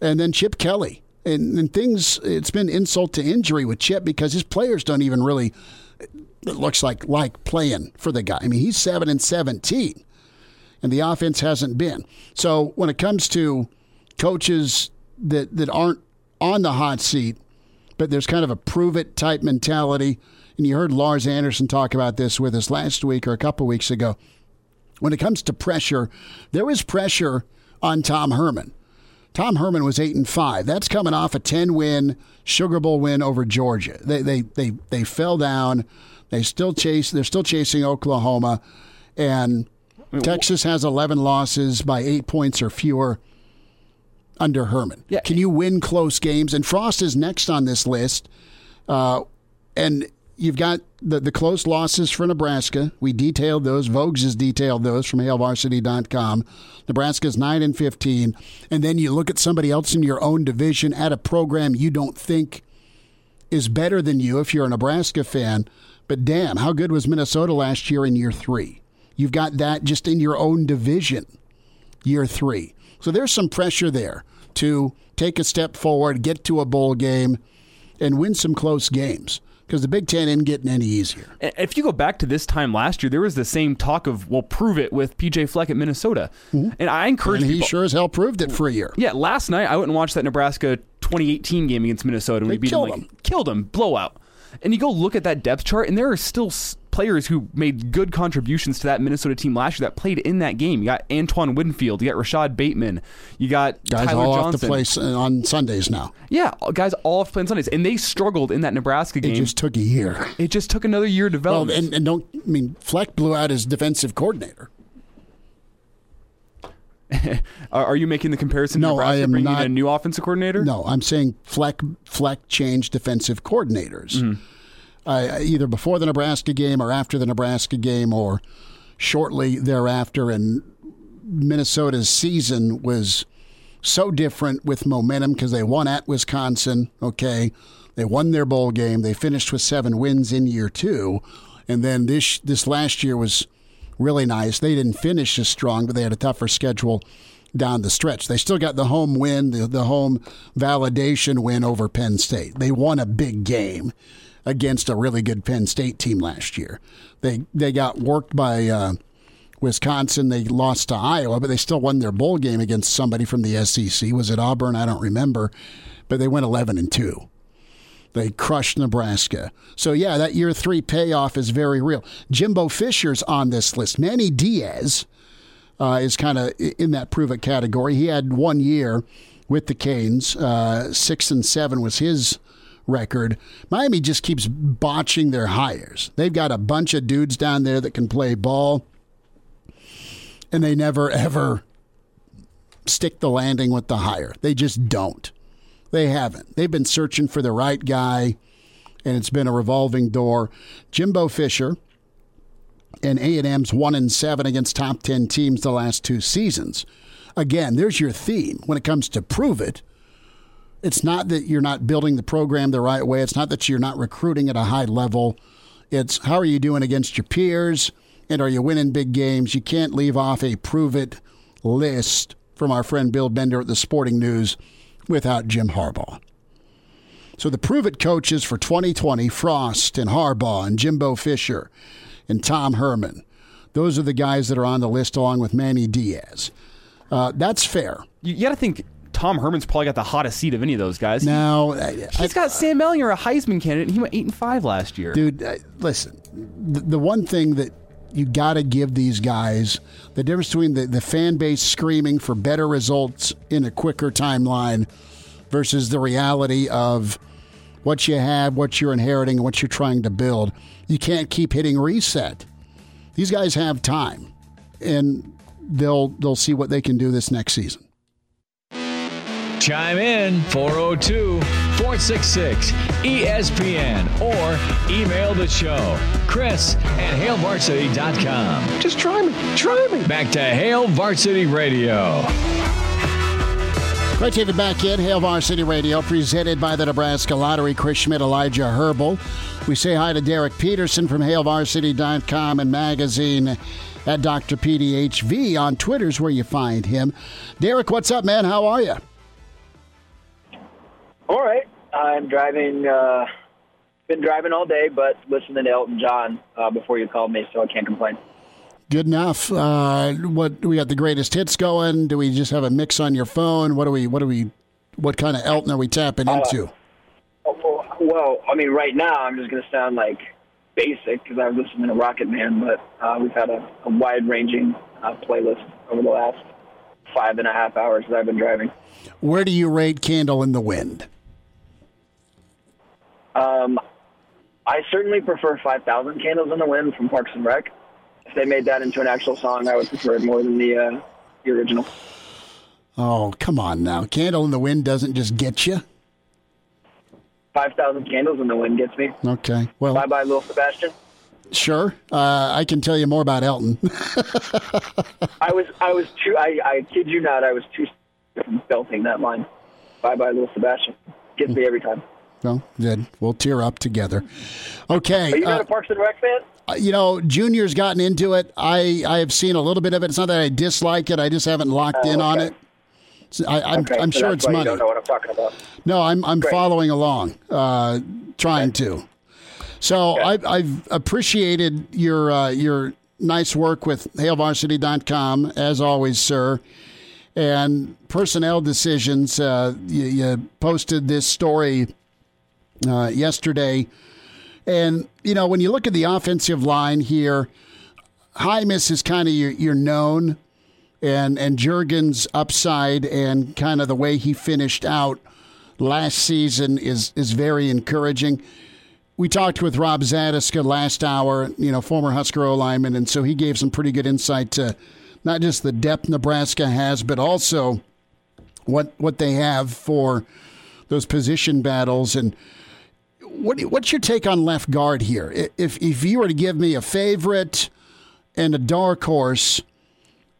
And then Chip Kelly. And, and things, it's been insult to injury with Chip because his players don't even really, it looks like, like playing for the guy. I mean, he's 7 and 17, and the offense hasn't been. So when it comes to coaches that, that aren't on the hot seat, but there's kind of a prove it type mentality. And you heard Lars Anderson talk about this with us last week or a couple weeks ago. When it comes to pressure, there is pressure on Tom Herman. Tom Herman was eight and five. That's coming off a ten win Sugar Bowl win over Georgia. They they they they fell down. They still chase. They're still chasing Oklahoma, and Texas has eleven losses by eight points or fewer under Herman. Yeah. Can you win close games? And Frost is next on this list. Uh, and you've got the, the close losses for Nebraska. We detailed those. Voges has detailed those from HailVarsity.com. Nebraska's 9 and 15. And then you look at somebody else in your own division at a program you don't think is better than you if you're a Nebraska fan. But damn, how good was Minnesota last year in year three? You've got that just in your own division, year three. So there's some pressure there to take a step forward, get to a bowl game, and win some close games because the Big Ten isn't getting any easier. If you go back to this time last year, there was the same talk of, well, prove it with PJ Fleck at Minnesota. Mm-hmm. And I encourage and he people, sure as hell proved it for a year. Yeah, last night I went and watched that Nebraska 2018 game against Minnesota. And they we beat killed them. Like. Killed them, blowout. And you go look at that depth chart, and there are still players who made good contributions to that Minnesota team last year that played in that game. You got Antoine Winfield, you got Rashod Bateman, you got guys Tyler all Johnson. off the place on Sundays now. Yeah, guys all off playing Sundays, and they struggled in that Nebraska game. It just took a year. It just took another year to develop. Well, and, and don't I mean Fleck blew out his defensive coordinator. Are you making the comparison? No, I am bringing not. In a new offensive coordinator. No, I'm saying Fleck Fleck changed defensive coordinators. Mm-hmm uh, either before the Nebraska game or after the Nebraska game or shortly thereafter. And Minnesota's season was so different with momentum because they won at Wisconsin. Okay, they won their bowl game. They finished with seven wins in year two, and then this this last year was really nice. They didn't finish as strong, but they had a tougher schedule down the stretch. They still got the home win, the, the home validation win over Penn State. They won a big game against a really good Penn State team last year. They they got worked by uh, Wisconsin. They lost to Iowa, but they still won their bowl game against somebody from the SEC. Was it Auburn? I don't remember, but they went eleven and two. They crushed Nebraska. So yeah, that year three payoff is very real. Jimbo Fisher's on this list. Manny Diaz uh, is kind of in that prove it category. He had one year with the Canes. Uh, six and seven was his record. Miami just keeps botching their hires. They've got a bunch of dudes down there that can play ball, and they never, ever stick the landing with the hire. They just don't. They haven't. They've been searching for the right guy, and it's been a revolving door. Jimbo Fisher and A&M's 1 and 7 against top 10 teams the last two seasons. Again, there's your theme when it comes to prove it it's not that you're not building the program the right way. It's not that you're not recruiting at a high level. It's how are you doing against your peers and are you winning big games? You can't leave off a prove it list from our friend Bill Bender at the Sporting News without Jim Harbaugh. So the prove it coaches for 2020, Frost and Harbaugh and Jimbo Fisher and Tom Herman. Those are the guys that are on the list along with Manny Diaz. Uh, that's fair. You, got to think Tom Herman's probably got the hottest seat of any of those guys. Now he, has got Sam Ehlinger, a Heisman candidate, and he went eight and five last year. Dude, uh, listen, the, the one thing that you got to give these guys the difference between the, the fan base screaming for better results in a quicker timeline versus the reality of what you have, what you're inheriting, and what you're trying to build. You can't keep hitting reset. These guys have time, and they'll they'll see what they can do this next season. Chime in 402 466 ESPN or email the show. Chris at HailVarsity.com. Just try me. Try me. Back to Hail Varsity Radio. Great to have you back in. Hail Varsity Radio, presented by the Nebraska Lottery. Chris Schmitz, Elijah Herbal. We say hi to Derek Peterson from HailVarsity.com and magazine at Dr. PDHV on Twitter's where you find him. Derek, what's up, man? How are you? All right. I'm driving, uh, been driving all day, but listening to Elton John uh, before you called me, so I can't complain. Good enough. Uh, what we got the greatest hits going? Do we just have a mix on your phone? What do we? What do we? What kind of Elton are we tapping Uh, into? Well, I mean, right now I'm just going to sound like basic because I was listening to Rocket Man, but uh, we've had a, a wide-ranging uh, playlist over the last five and a half hours that I've been driving. Where do you rate "Candle in the Wind"? Um, I certainly prefer 5,000 Candles in the Wind from Parks and Rec. If they made that into an actual song, I would prefer it more than the, uh, the original. Oh, come on now. "Candle in the Wind" doesn't just get you. 5,000 Candles in the Wind gets me. Okay. Well, Bye bye, little Sebastian. sure. Uh, I can tell you more about Elton. I was, I was too, I, I kid you not, I was too from belting that line. Bye bye, little Sebastian. Gets me every time. Well, good. We'll tear up together. Okay. Are you not uh, a Parks and Rec fan? you know, Junior's gotten into it. I, I have seen a little bit of it. It's not that I dislike it. I just haven't locked in on it. I, I'm, Okay, I'm so sure it's money. Don't know what I'm talking about. No, I'm I'm Great. following along, uh, trying to. So I, I've appreciated your uh, your nice work with HailVarsity.com as always, sir. And personnel decisions. Uh, you, you posted this story uh, yesterday, and you know when you look at the offensive line here, Jaimes is kind of your, your known and and Jurgens' upside and kind of the way he finished out last season is is very encouraging. We talked with Rob Zatechka last hour, you know, former Husker O lineman, and so he gave some pretty good insight to not just the depth Nebraska has, but also what what they have for those position battles. And what what's your take on left guard here? If if you were to give me a favorite and a dark horse,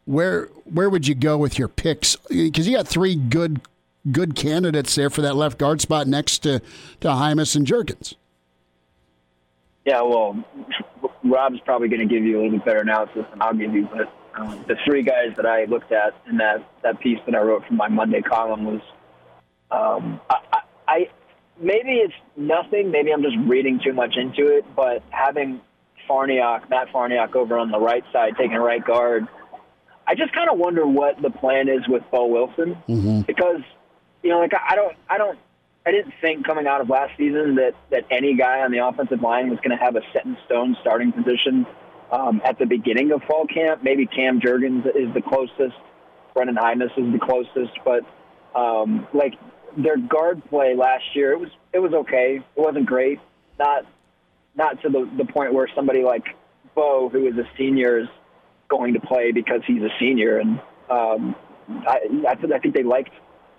where where would you go with your picks? Because you got three good good candidates there for that left guard spot next to to Jaimes and Jurgens. Yeah, well, Rob's probably going to give you a little bit better analysis than I'll give you. But um, the three guys that I looked at in that, that piece that I wrote for my Monday column was, um, I, I maybe it's nothing. Maybe I'm just reading too much into it. But having Farniok, Matt Farniok, over on the right side taking right guard, I just kind of wonder what the plan is with Boe Wilson because you know, like I don't, I don't, I didn't think coming out of last season that that any guy on the offensive line was going to have a set in stone starting position um, at the beginning of fall camp. Maybe Cam Jurgens is the closest, Brenden Jaimes is the closest, but um, like their guard play last year, it was it was okay. It wasn't great, not not to the the point where somebody like Boe, who is a senior, is going to play because he's a senior. And um, I, I, th- I think they liked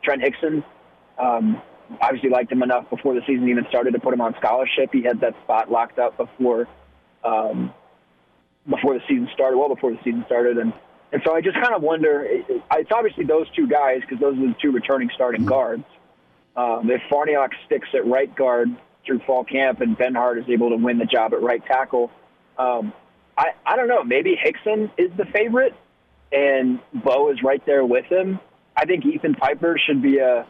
Trent Hixson. Um, obviously liked him enough before the season even started to put him on scholarship. He had that spot locked up before um, before the season started. Well, before the season started, and and so I just kind of wonder. it- it- It's obviously those two guys because those are the two returning starting guards. Um, if Farniok sticks at right guard through fall camp and Benhart is able to win the job at right tackle, um, I, I don't know. Maybe Hixson is the favorite, and Boe is right there with him. I think Ethan Piper should be a,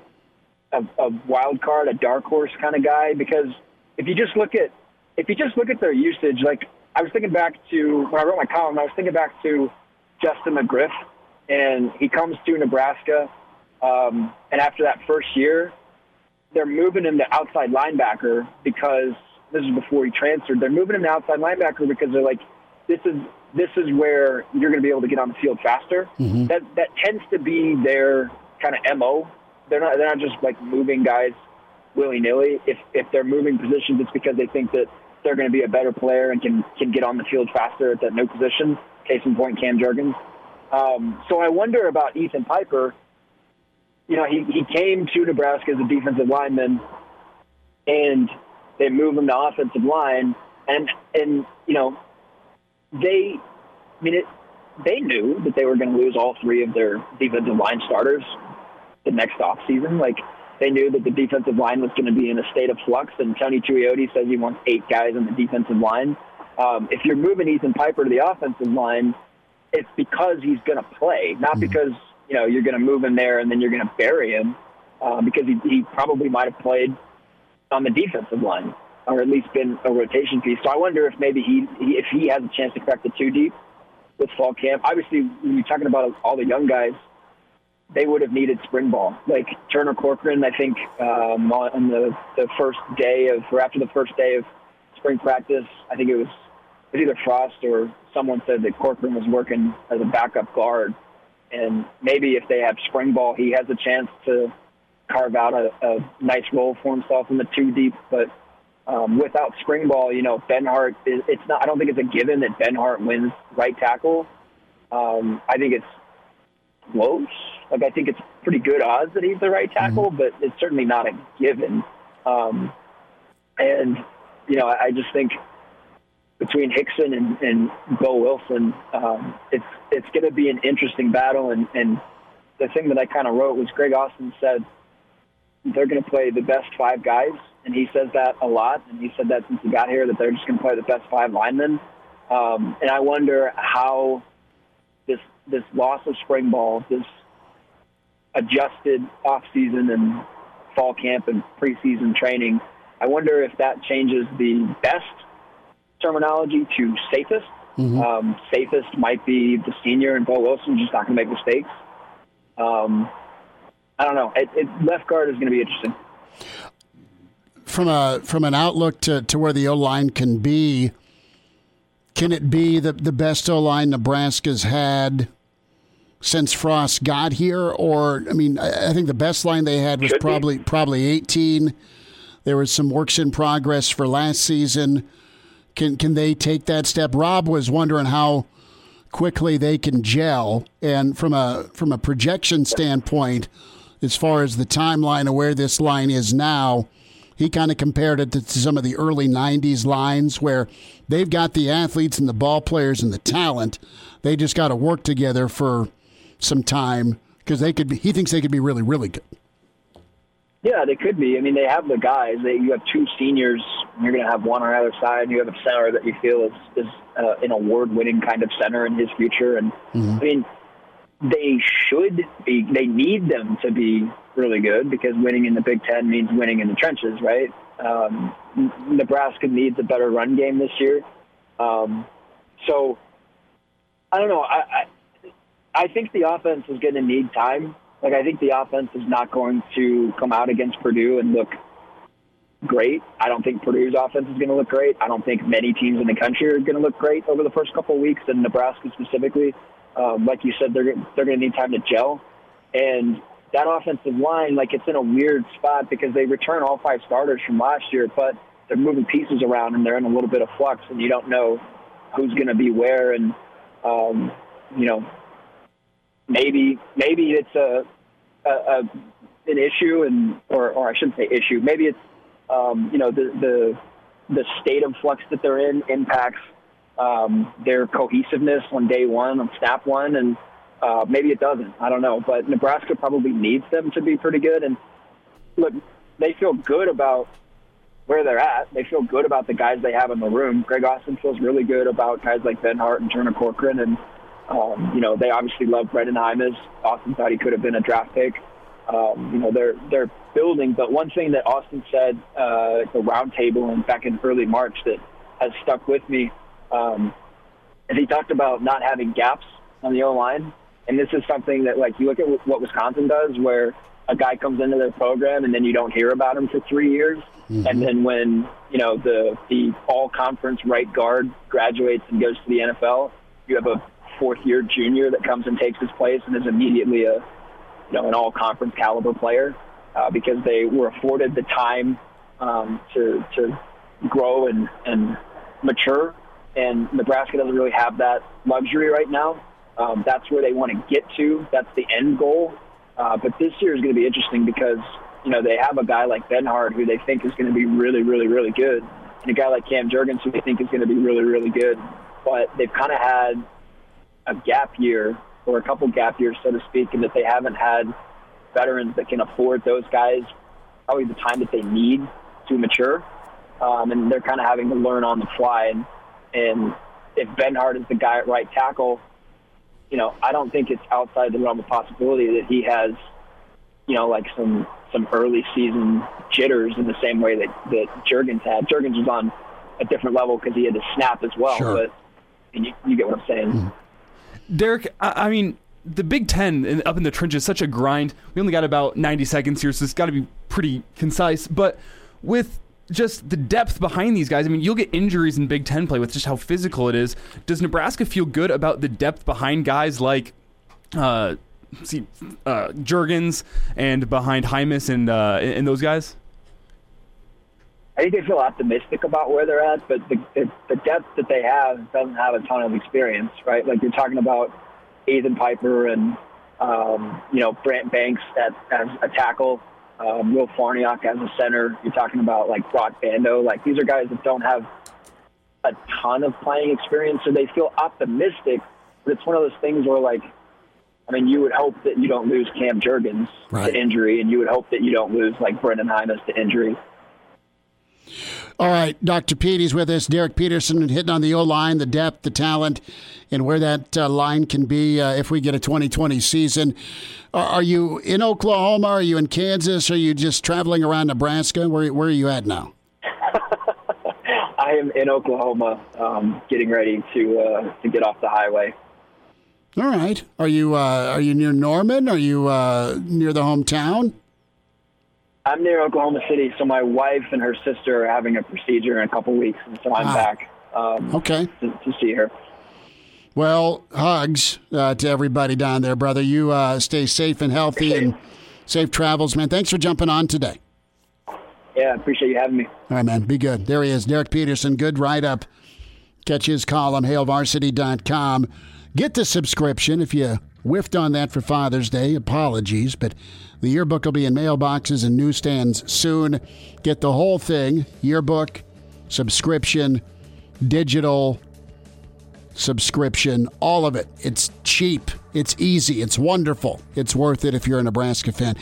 a a wild card, a dark horse kind of guy because if you just look at if you just look at their usage, like I was thinking back to when I wrote my column, I was thinking back to Justin McGriff, and he comes to Nebraska, um, and after that first year, they're moving him to outside linebacker because this is before he transferred. They're moving him to outside linebacker because they're like, this is this is where you're going to be able to get on the field faster. Mm-hmm. That that tends to be their kind of mo. They're not they're not just like moving guys willy nilly. If if they're moving positions, it's because they think that they're going to be a better player and can can get on the field faster at that new position. Case in point, Cam Jurgens. Um, so I wonder about Ethan Piper. You know, he, he came to Nebraska as a defensive lineman, and they moved him to offensive line, and and you know, they, I mean, it, they knew that they were going to lose all three of their defensive line starters the next off season. Like they knew that the defensive line was going to be in a state of flux, and Tony Tuioti says he wants eight guys on the defensive line. Um, if you're moving Ethan Piper to the offensive line, it's because he's going to play, not because you know you're going to move him there and then you're going to bury him, uh, because he, he probably might have played on the defensive line or at least been a rotation piece. So I wonder if maybe he, he if he has a chance to crack the two deep with fall camp. Obviously, when you're talking about all the young guys, they would have needed spring ball. Like Turner Corcoran, I think um, on the the first day of or after the first day of spring practice, I think it was it was either Frost or someone said that Corcoran was working as a backup guard, and maybe if they have spring ball, he has a chance to carve out a, a nice role for himself in the two deep. But um, without spring ball, you know, Benhart is it's not. I don't think it's a given that Benhart wins right tackle. Um, I think it's close. Like I think it's pretty good odds that he's the right tackle, but it's certainly not a given. Um, and you know, I, I just think between Hixson and, and Boe Wilson, um, it's it's going to be an interesting battle. And, and the thing that I kind of wrote was Greg Austin said they're going to play the best five guys, and he says that a lot. And he said that since he got here that they're just going to play the best five linemen. Um, and I wonder how this this loss of spring ball, this adjusted off season and fall camp and preseason training. I wonder if that changes the best terminology to safest. Um, safest might be the senior and Boe Wilson just not going to make mistakes. Um, I don't know. It, it, left guard is going to be interesting. From a from an outlook to, to where the O line can be, can it be the the best O line Nebraska's had since Frost got here? Or I mean, I, I think the best line they had was Should be. probably probably eighteen. There was some works in progress for last season. Can can they take that step? Rob was wondering how quickly they can gel, and from a from a projection standpoint, as far as the timeline of where this line is now, he kind of compared it to some of the early '90s lines where they've got the athletes and the ball players and the talent. They just got to work together for some time because they could. Be, he thinks they could be really, really good. Yeah, they could be. I mean, they have the guys. They, you have two seniors. You're going to have one on either side. You have a center that you feel is, is uh, an award-winning kind of center in his future. And I mean, they should be. They need them to be really good because winning in the Big Ten means winning in the trenches, right? Um, Nebraska needs a better run game this year. Um, so I don't know. I, I I think the offense is going to need time. Like I think the offense is not going to come out against Purdue and look great. I don't think Purdue's offense is going to look great. I don't think many teams in the country are going to look great over the first couple of weeks, and Nebraska specifically. Um, like you said, they're they're going to need time to gel, and that offensive line, like it's in a weird spot because they return all five starters from last year, but they're moving pieces around and they're in a little bit of flux, and you don't know who's going to be where, and um, you know maybe maybe it's a, a, a an issue and or, or I shouldn't say issue. Maybe it's um, you know the the the state of flux that they're in impacts um, their cohesiveness on day one on snap one, and uh, maybe it doesn't. I don't know, but Nebraska probably needs them to be pretty good. And look, they feel good about where they're at. They feel good about the guys they have in the room. Greg Austin feels really good about guys like Benhart and Turner Corcoran, and um, you know they obviously love Brenden Jaimes. Austin thought he could have been a draft pick. Um, you know they're they're building, but one thing that Austin said uh, at the roundtable and back in early March that has stuck with me um, is he talked about not having gaps on the O line, and this is something that like you look at what Wisconsin does, where a guy comes into their program and then you don't hear about him for three years, and then when you know the the all conference right guard graduates and goes to the NFL, you have a fourth year junior that comes and takes his place and is immediately a you know an all conference caliber player uh, because they were afforded the time um, to to grow and and mature. And Nebraska doesn't really have that luxury right now. Um, that's where they want to get to. That's the end goal. Uh, but this year is going to be interesting because you know they have a guy like Benhart who they think is going to be really, really, really good, and a guy like Cam Jurgens who they think is going to be really, really good. But they've kind of had a gap year or a couple gap years, so to speak, and that they haven't had veterans that can afford those guys probably the time that they need to mature, um, and they're kind of having to learn on the fly. And, and if Benhart is the guy at right tackle, you know, I don't think it's outside the realm of possibility that he has, you know, like some some early season jitters in the same way that that Jurgens had. Jurgens was on a different level because he had to snap as well. Sure. But and you, you get what I'm saying. Mm. Derek, I, I mean, the Big Ten in, up in the trenches such a grind. We only got about 90 seconds here, so it's got to be pretty concise. But with just the depth behind these guys. I mean, you'll get injuries in Big Ten play with just how physical it is. Does Nebraska feel good about the depth behind guys like, uh, see, uh, Jurgens and behind Jaimes and uh, and those guys? I think they feel optimistic about where they're at, but the, the, the depth that they have doesn't have a ton of experience, right? Like you're talking about Ethan Piper and um, you know Brant Banks at, as a tackle um, Will Farniok as a center. You're talking about like Broc Bando. Like these are guys that don't have a ton of playing experience, so they feel optimistic. But it's one of those things where like, I mean, you would hope that you don't lose Cam Jurgens right. to injury, and you would hope that you don't lose like Brenden Jaimes to injury. All right, Dr. Petey's with us. Derek Peterson hitting on the O line, the depth, the talent, and where that uh, line can be uh, if we get a 2020 season. Are you in Oklahoma? Are you in Kansas? Are you just traveling around Nebraska? Where, where are you at now? I am in Oklahoma, um, getting ready to uh, to get off the highway. All right. Are you uh, are you near Norman? Are you uh, near the hometown? I'm near Oklahoma City, so my wife and her sister are having a procedure in a couple weeks, and so I'm ah. back. Um, okay. To, to, see her. Well, hugs uh, to everybody down there, brother. You uh, stay safe and healthy, and safe travels, man. Thanks for jumping on today. Yeah, appreciate you having me. All right, man. Be good. There he is, Derek Peterson. Good write up. Catch his column, hailvarsity.com. Get the subscription if you whiffed on that for Father's Day. Apologies, but the yearbook will be in mailboxes and newsstands soon. Get the whole thing yearbook, subscription, digital subscription, all of it. It's cheap, it's easy, it's wonderful. It's worth it if you're a Nebraska fan.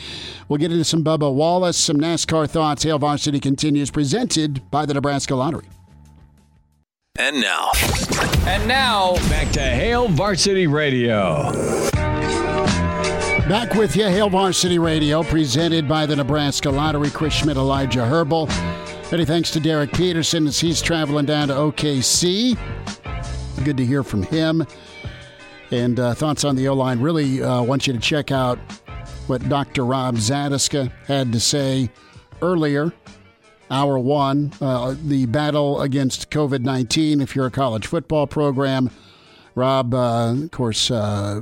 We'll get into some Bubba Wallace, some NASCAR thoughts. Hail Varsity continues, presented by the Nebraska Lottery. And now. And now, back to Hail Varsity Radio. Back with you, Hail Varsity Radio, presented by the Nebraska Lottery. Chris Schmitz, Elijah Herbal. Many thanks to Derek Peterson as he's traveling down to OKC. Good to hear from him. And uh, thoughts on the O line. Really uh, want you to check out what Dr. Rob Zatechka had to say earlier. Hour one, uh, the battle against COVID 19. If you're a college football program, Rob, uh, of course, uh,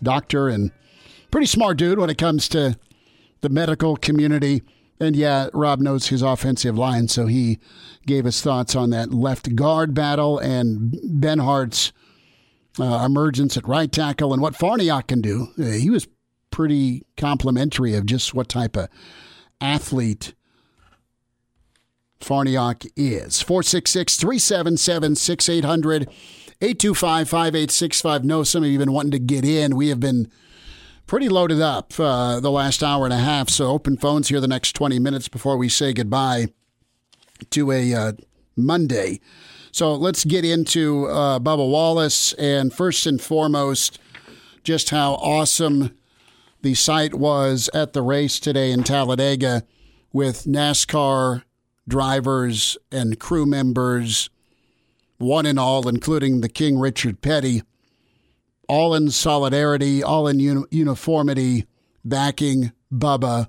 doctor and pretty smart dude when it comes to the medical community. And yeah, Rob knows his offensive line, so he gave us thoughts on that left guard battle and Benhart's uh, emergence at right tackle and what Farniok can do. Uh, he was pretty complimentary of just what type of athlete Farniok is. 466 377 6800 825 5865. No, some of you have been wanting to get in. We have been pretty loaded up uh, the last hour and a half. So open phones here the next 20 minutes before we say goodbye to a uh, Monday. So let's get into uh, Bubba Wallace. And first and foremost, just how awesome the sight was at the race today in Talladega with NASCAR drivers and crew members, one and all, including the King Richard Petty all in solidarity, all in uni- uniformity, backing Bubba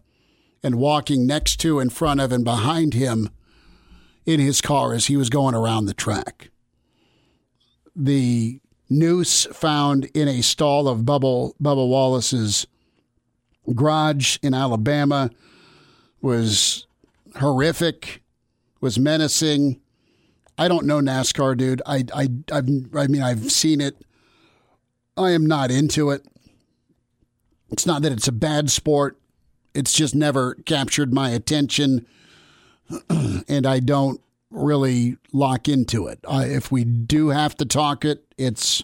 and walking next to, in front of, and behind him in his car as he was going around the track. The noose found in a stall of Bubba, Bubba Wallace's garage in Alabama was horrific, was menacing. I don't know NASCAR, dude. I, I, I've, I mean, I've seen it. I am not into it. It's not that it's a bad sport. It's just never captured my attention, and I don't really lock into it. If we do have to talk it, it's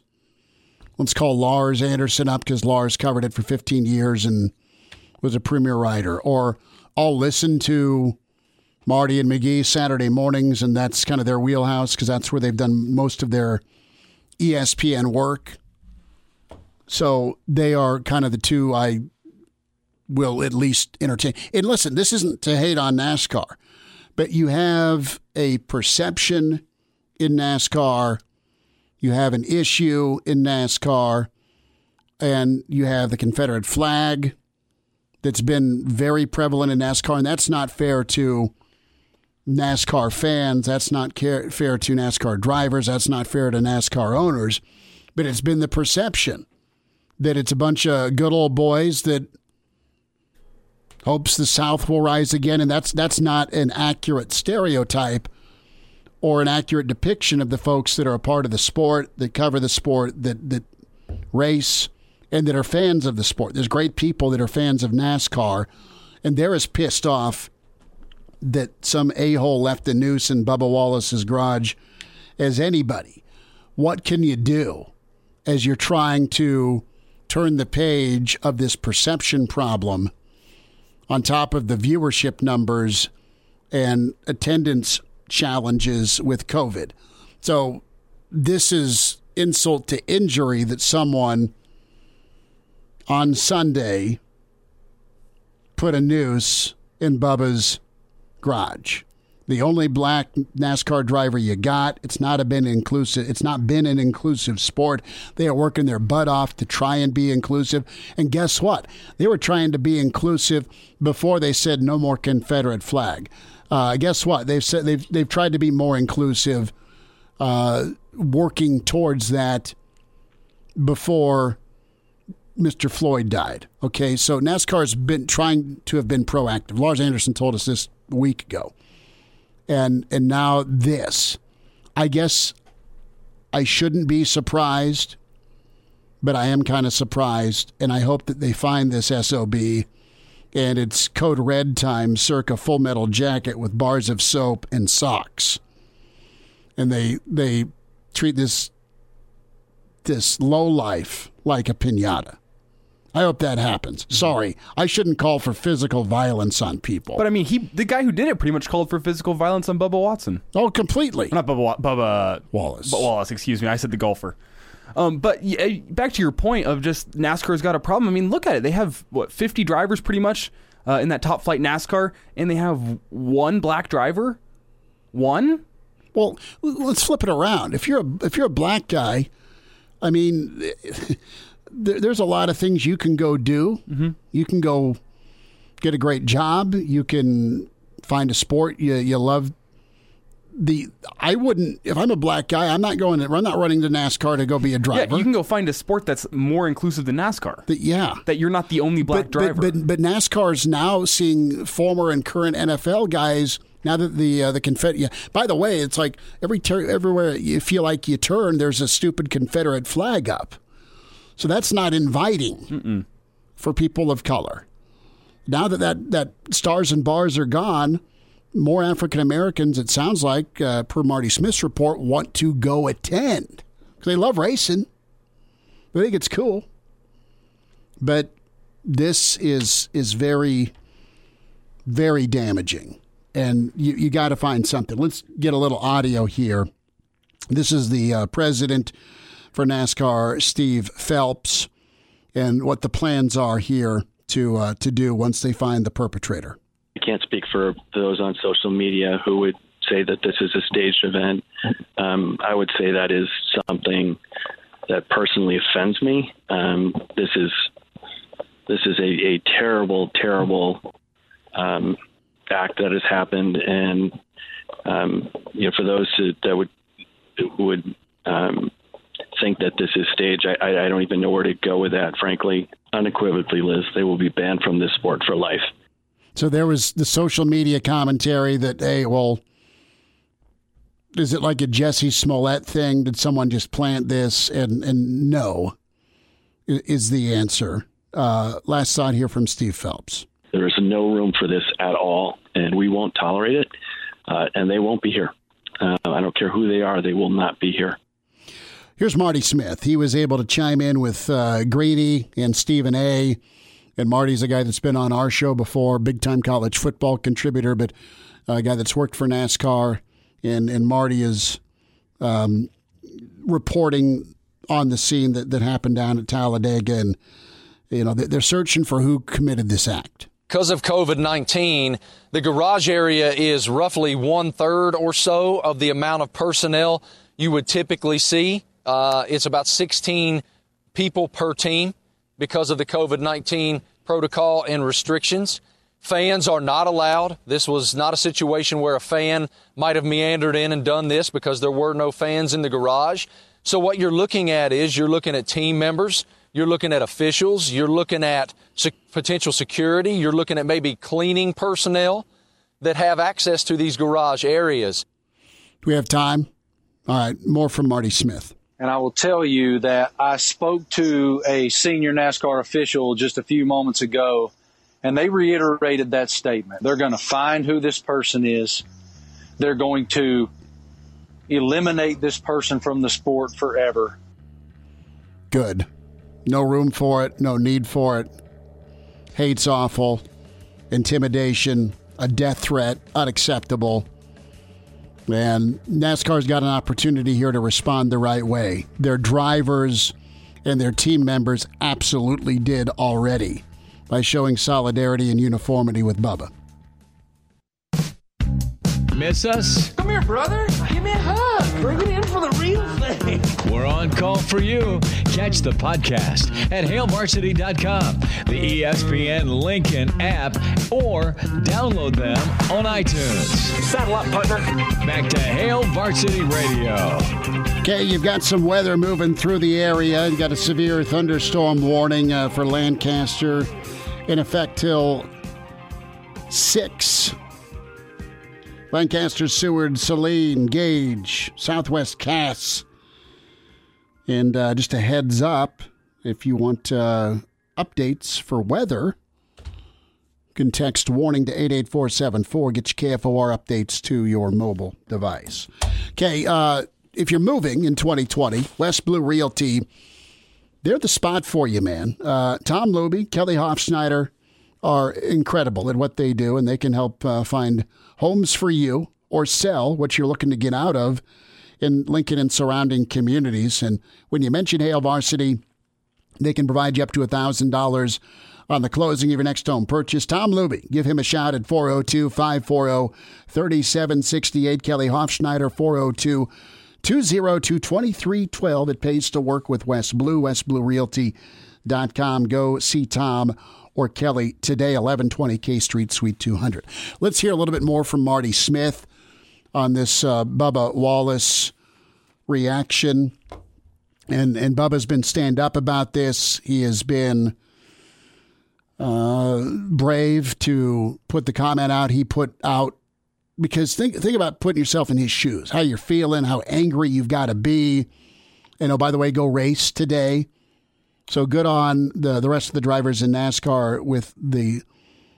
let's call Lars Anderson up because Lars covered it for 15 years and was a premier writer. Or I'll listen to Marty and McGee Saturday mornings, and that's kind of their wheelhouse because that's where they've done most of their ESPN work. So they are kind of the two I will at least entertain. And listen, this isn't to hate on NASCAR, but you have a perception in NASCAR, you have an issue in NASCAR, and you have the Confederate flag that's been very prevalent in NASCAR, and that's not fair to NASCAR fans. That's not fair to NASCAR drivers. That's not fair to NASCAR owners. But it's been the perception that it's a bunch of good old boys that hopes the South will rise again, and that's that's not an accurate stereotype or an accurate depiction of the folks that are a part of the sport, that cover the sport, that that race, and that are fans of the sport. There's great people that are fans of NASCAR, and they're as pissed off that some a hole left the noose in Bubba Wallace's garage as anybody. What can you do as you're trying to turn the page of this perception problem on top of the viewership numbers and attendance challenges with COVID? So, this is insult to injury that someone on Sunday put a noose in Bubba's garage. The only black NASCAR driver you got. It's not been inclusive. It's not been an inclusive sport. They are working their butt off to try and be inclusive. And guess what? They were trying to be inclusive before they said no more Confederate flag. Uh, guess what? They've said they've they've tried to be more inclusive, uh, working towards that before Mr. Floyd died. Okay, so NASCAR's been trying to have been proactive. Lars Anderson told us this week ago and and now this. I guess I shouldn't be surprised, but I am kind of surprised, and I hope that they find this SOB and it's code red time circa full metal jacket with bars of soap and socks. And they they treat this this low life like a pinata. I hope that happens. Sorry, I shouldn't call for physical violence on people. But I mean, he the guy who did it pretty much called for physical violence on Bubba Watson. Oh, completely. Not Bubba Bubba Wallace. Wallace, excuse me. I said the golfer. Um, but yeah, back to your point of just NASCAR's got a problem. I mean, look at it. They have what 50 drivers pretty much uh, in that top flight NASCAR, and they have one black driver. One. Well, let's flip it around. If you're a, if you're a black guy, I mean. There, there's a lot of things you can go do. Mm-hmm. You can go get a great job. You can find a sport you, you love. The I wouldn't if I'm a black guy. I'm not going. To, I'm not running to NASCAR to go be a driver. Yeah, you can go find a sport that's more inclusive than NASCAR. The, yeah, that you're not the only black but, driver. But, but but NASCAR's now seeing former and current NFL guys. Now that the uh, the Confederate, yeah. by the way, it's like every ter- everywhere you feel like you turn, there's a stupid Confederate flag up. So that's not inviting Mm-mm. for people of color. Now that, that, that stars and bars are gone, more African Americans, it sounds like, uh, per Marty Smith's report, want to go attend because they love racing. They think it's cool. But this is is very, very damaging, and you you got to find something. Let's get a little audio here. This is the uh, president for NASCAR, Steve Phelps, and what the plans are here to uh, to do once they find the perpetrator. I can't speak for those on social media who would say that this is a staged event. Um, I would say that is something that personally offends me. Um, this is this is a, a terrible, terrible um, act that has happened, and um, you know, for those that would would um, think that this is staged, I, I, I don't even know where to go with that. Frankly, unequivocally, Liz, they will be banned from this sport for life. So there was the social media commentary that, hey, well, is it like a Jussie Smollett thing? Did someone just plant this? And and no, is the answer. Uh, last thought here from Steve Phelps. There is no room for this at all, and we won't tolerate it, uh, and they won't be here. Uh, I don't care who they are; they will not be here. Here's Marty Smith. He was able to chime in with uh, Greeny and Stephen A. And Marty's a guy that's been on our show before, big time college football contributor, but a guy that's worked for NASCAR. And, and Marty is um, reporting on the scene that, that happened down at Talladega. And, you know, they're searching for who committed this act. Because of COVID 19, the garage area is roughly one third or so of the amount of personnel you would typically see. Uh, it's about 16 people per team because of the COVID 19 protocol and restrictions. Fans are not allowed. This was not a situation where a fan might have meandered in and done this because there were no fans in the garage. So, what you're looking at is you're looking at team members, you're looking at officials, you're looking at potential security, you're looking at maybe cleaning personnel that have access to these garage areas. Do we have time? All right, more from Marty Smith. And I will tell you that I spoke to a senior NASCAR official just a few moments ago, and they reiterated that statement. They're going to find who this person is. They're going to eliminate this person from the sport forever. Good. No room for it, no need for it. Hate's awful. Intimidation, a death threat, unacceptable. And NASCAR's got an opportunity here to respond the right way. Their drivers and their team members absolutely did already by showing solidarity and uniformity with Bubba. Miss us? Come here, brother. Give me a hug. Bring it in for the real thing. We're on call for you. Catch the podcast at hailvarsity.com, the ESPN Lincoln app, or download them on iTunes. Saddle up, partner. Back to Hail Varsity Radio. Okay, you've got some weather moving through the area. You've got a severe thunderstorm warning uh, for Lancaster in effect till 6 Lancaster, Seward, Saline, Gage, Southwest Cass. And uh, just a heads up if you want uh, updates for weather, you can text warning to 88474. Get your KFOR updates to your mobile device. Okay, uh, if you're moving in 2020, West Blue Realty, they're the spot for you, man. Uh, Tom Luby, Kelly Hofschneider are incredible at what they do, and they can help uh, find homes for you or sell what you're looking to get out of in Lincoln and surrounding communities. And when you mention Hail Varsity, they can provide you up to $1,000 on the closing of your next home purchase. Tom Luby, give him a shout at 402 540 3768. Kelly Hofschneider, 402 202 2312. It pays to work with West Blue, west westbluerealty.com. Go see Tom or Kelly today, 1120 K Street, Suite 200. Let's hear a little bit more from Marty Smith on this uh, Bubba Wallace reaction. And, and Bubba's been stand up about this. He has been uh, brave to put the comment out he put out because think think about putting yourself in his shoes, how you're feeling, how angry you've got to be. And oh, by the way, go race today. So good on the the rest of the drivers in NASCAR with the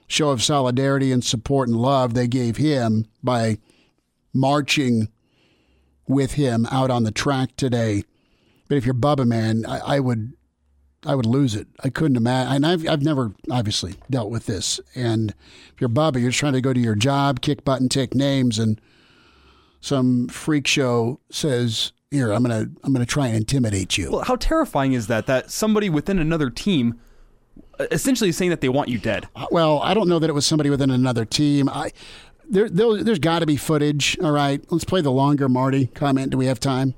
show of solidarity and support and love they gave him by marching with him out on the track today. But if you're Bubba, man, I, I would I would lose it. I couldn't imagine. And I've, I've never obviously dealt with this. And if you're Bubba, you're just trying to go to your job, kick button, take names, and some freak show says, "Here, I'm gonna I'm gonna try and intimidate you." Well, how terrifying is that? That somebody within another team uh, essentially is saying that they want you dead. Uh, well, I don't know that it was somebody within another team. I there, there there's got to be footage. All right, let's play the longer Marty comment. Do we have time?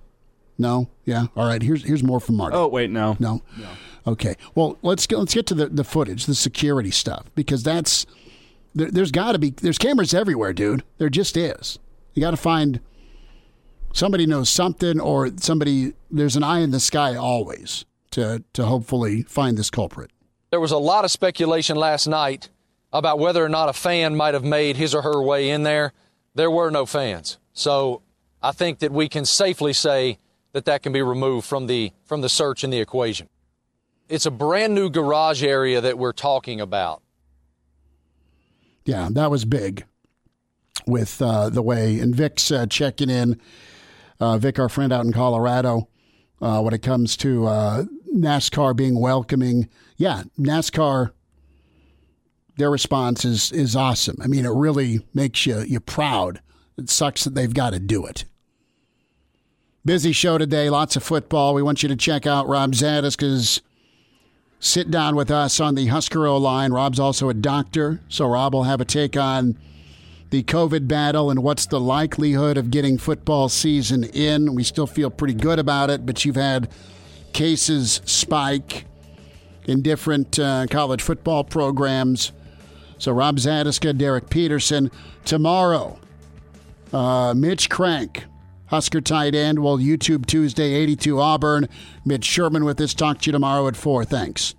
No. Yeah. All right. Here's here's more from Marty. Oh wait, no. No. No. Okay. Well, let's get let's get to the, the footage, the security stuff, because that's there, there's got to be there's cameras everywhere, dude. There just is. You got to find somebody knows something, or somebody there's an eye in the sky always to to hopefully find this culprit. There was a lot of speculation last night about whether or not a fan might have made his or her way in there. There were no fans, so I think that we can safely say that that can be removed from the from the search and the equation. It's a brand new garage area that we're talking about. Yeah, that was big with uh, the way and Vic's uh, checking in. Uh, Vic, our friend out in Colorado, uh, when it comes to uh, NASCAR being welcoming. Yeah, NASCAR. Their response is is awesome. I mean, it really makes you you proud. It sucks that they've got to do it. Busy show today, lots of football. We want you to check out Rob Zatechka's sit down with us on the Husker O line. Rob's also a doctor, so Rob will have a take on the COVID battle and what's the likelihood of getting football season in. We still feel pretty good about it, but you've had cases spike in different uh, college football programs. So Rob Zatechka, Derek Peterson. Tomorrow, uh, Mitch Krenk, Husker tight end, will YouTube Tuesday, 82 Auburn. Mitch Sherman with us. Talk to you tomorrow at 4. Thanks.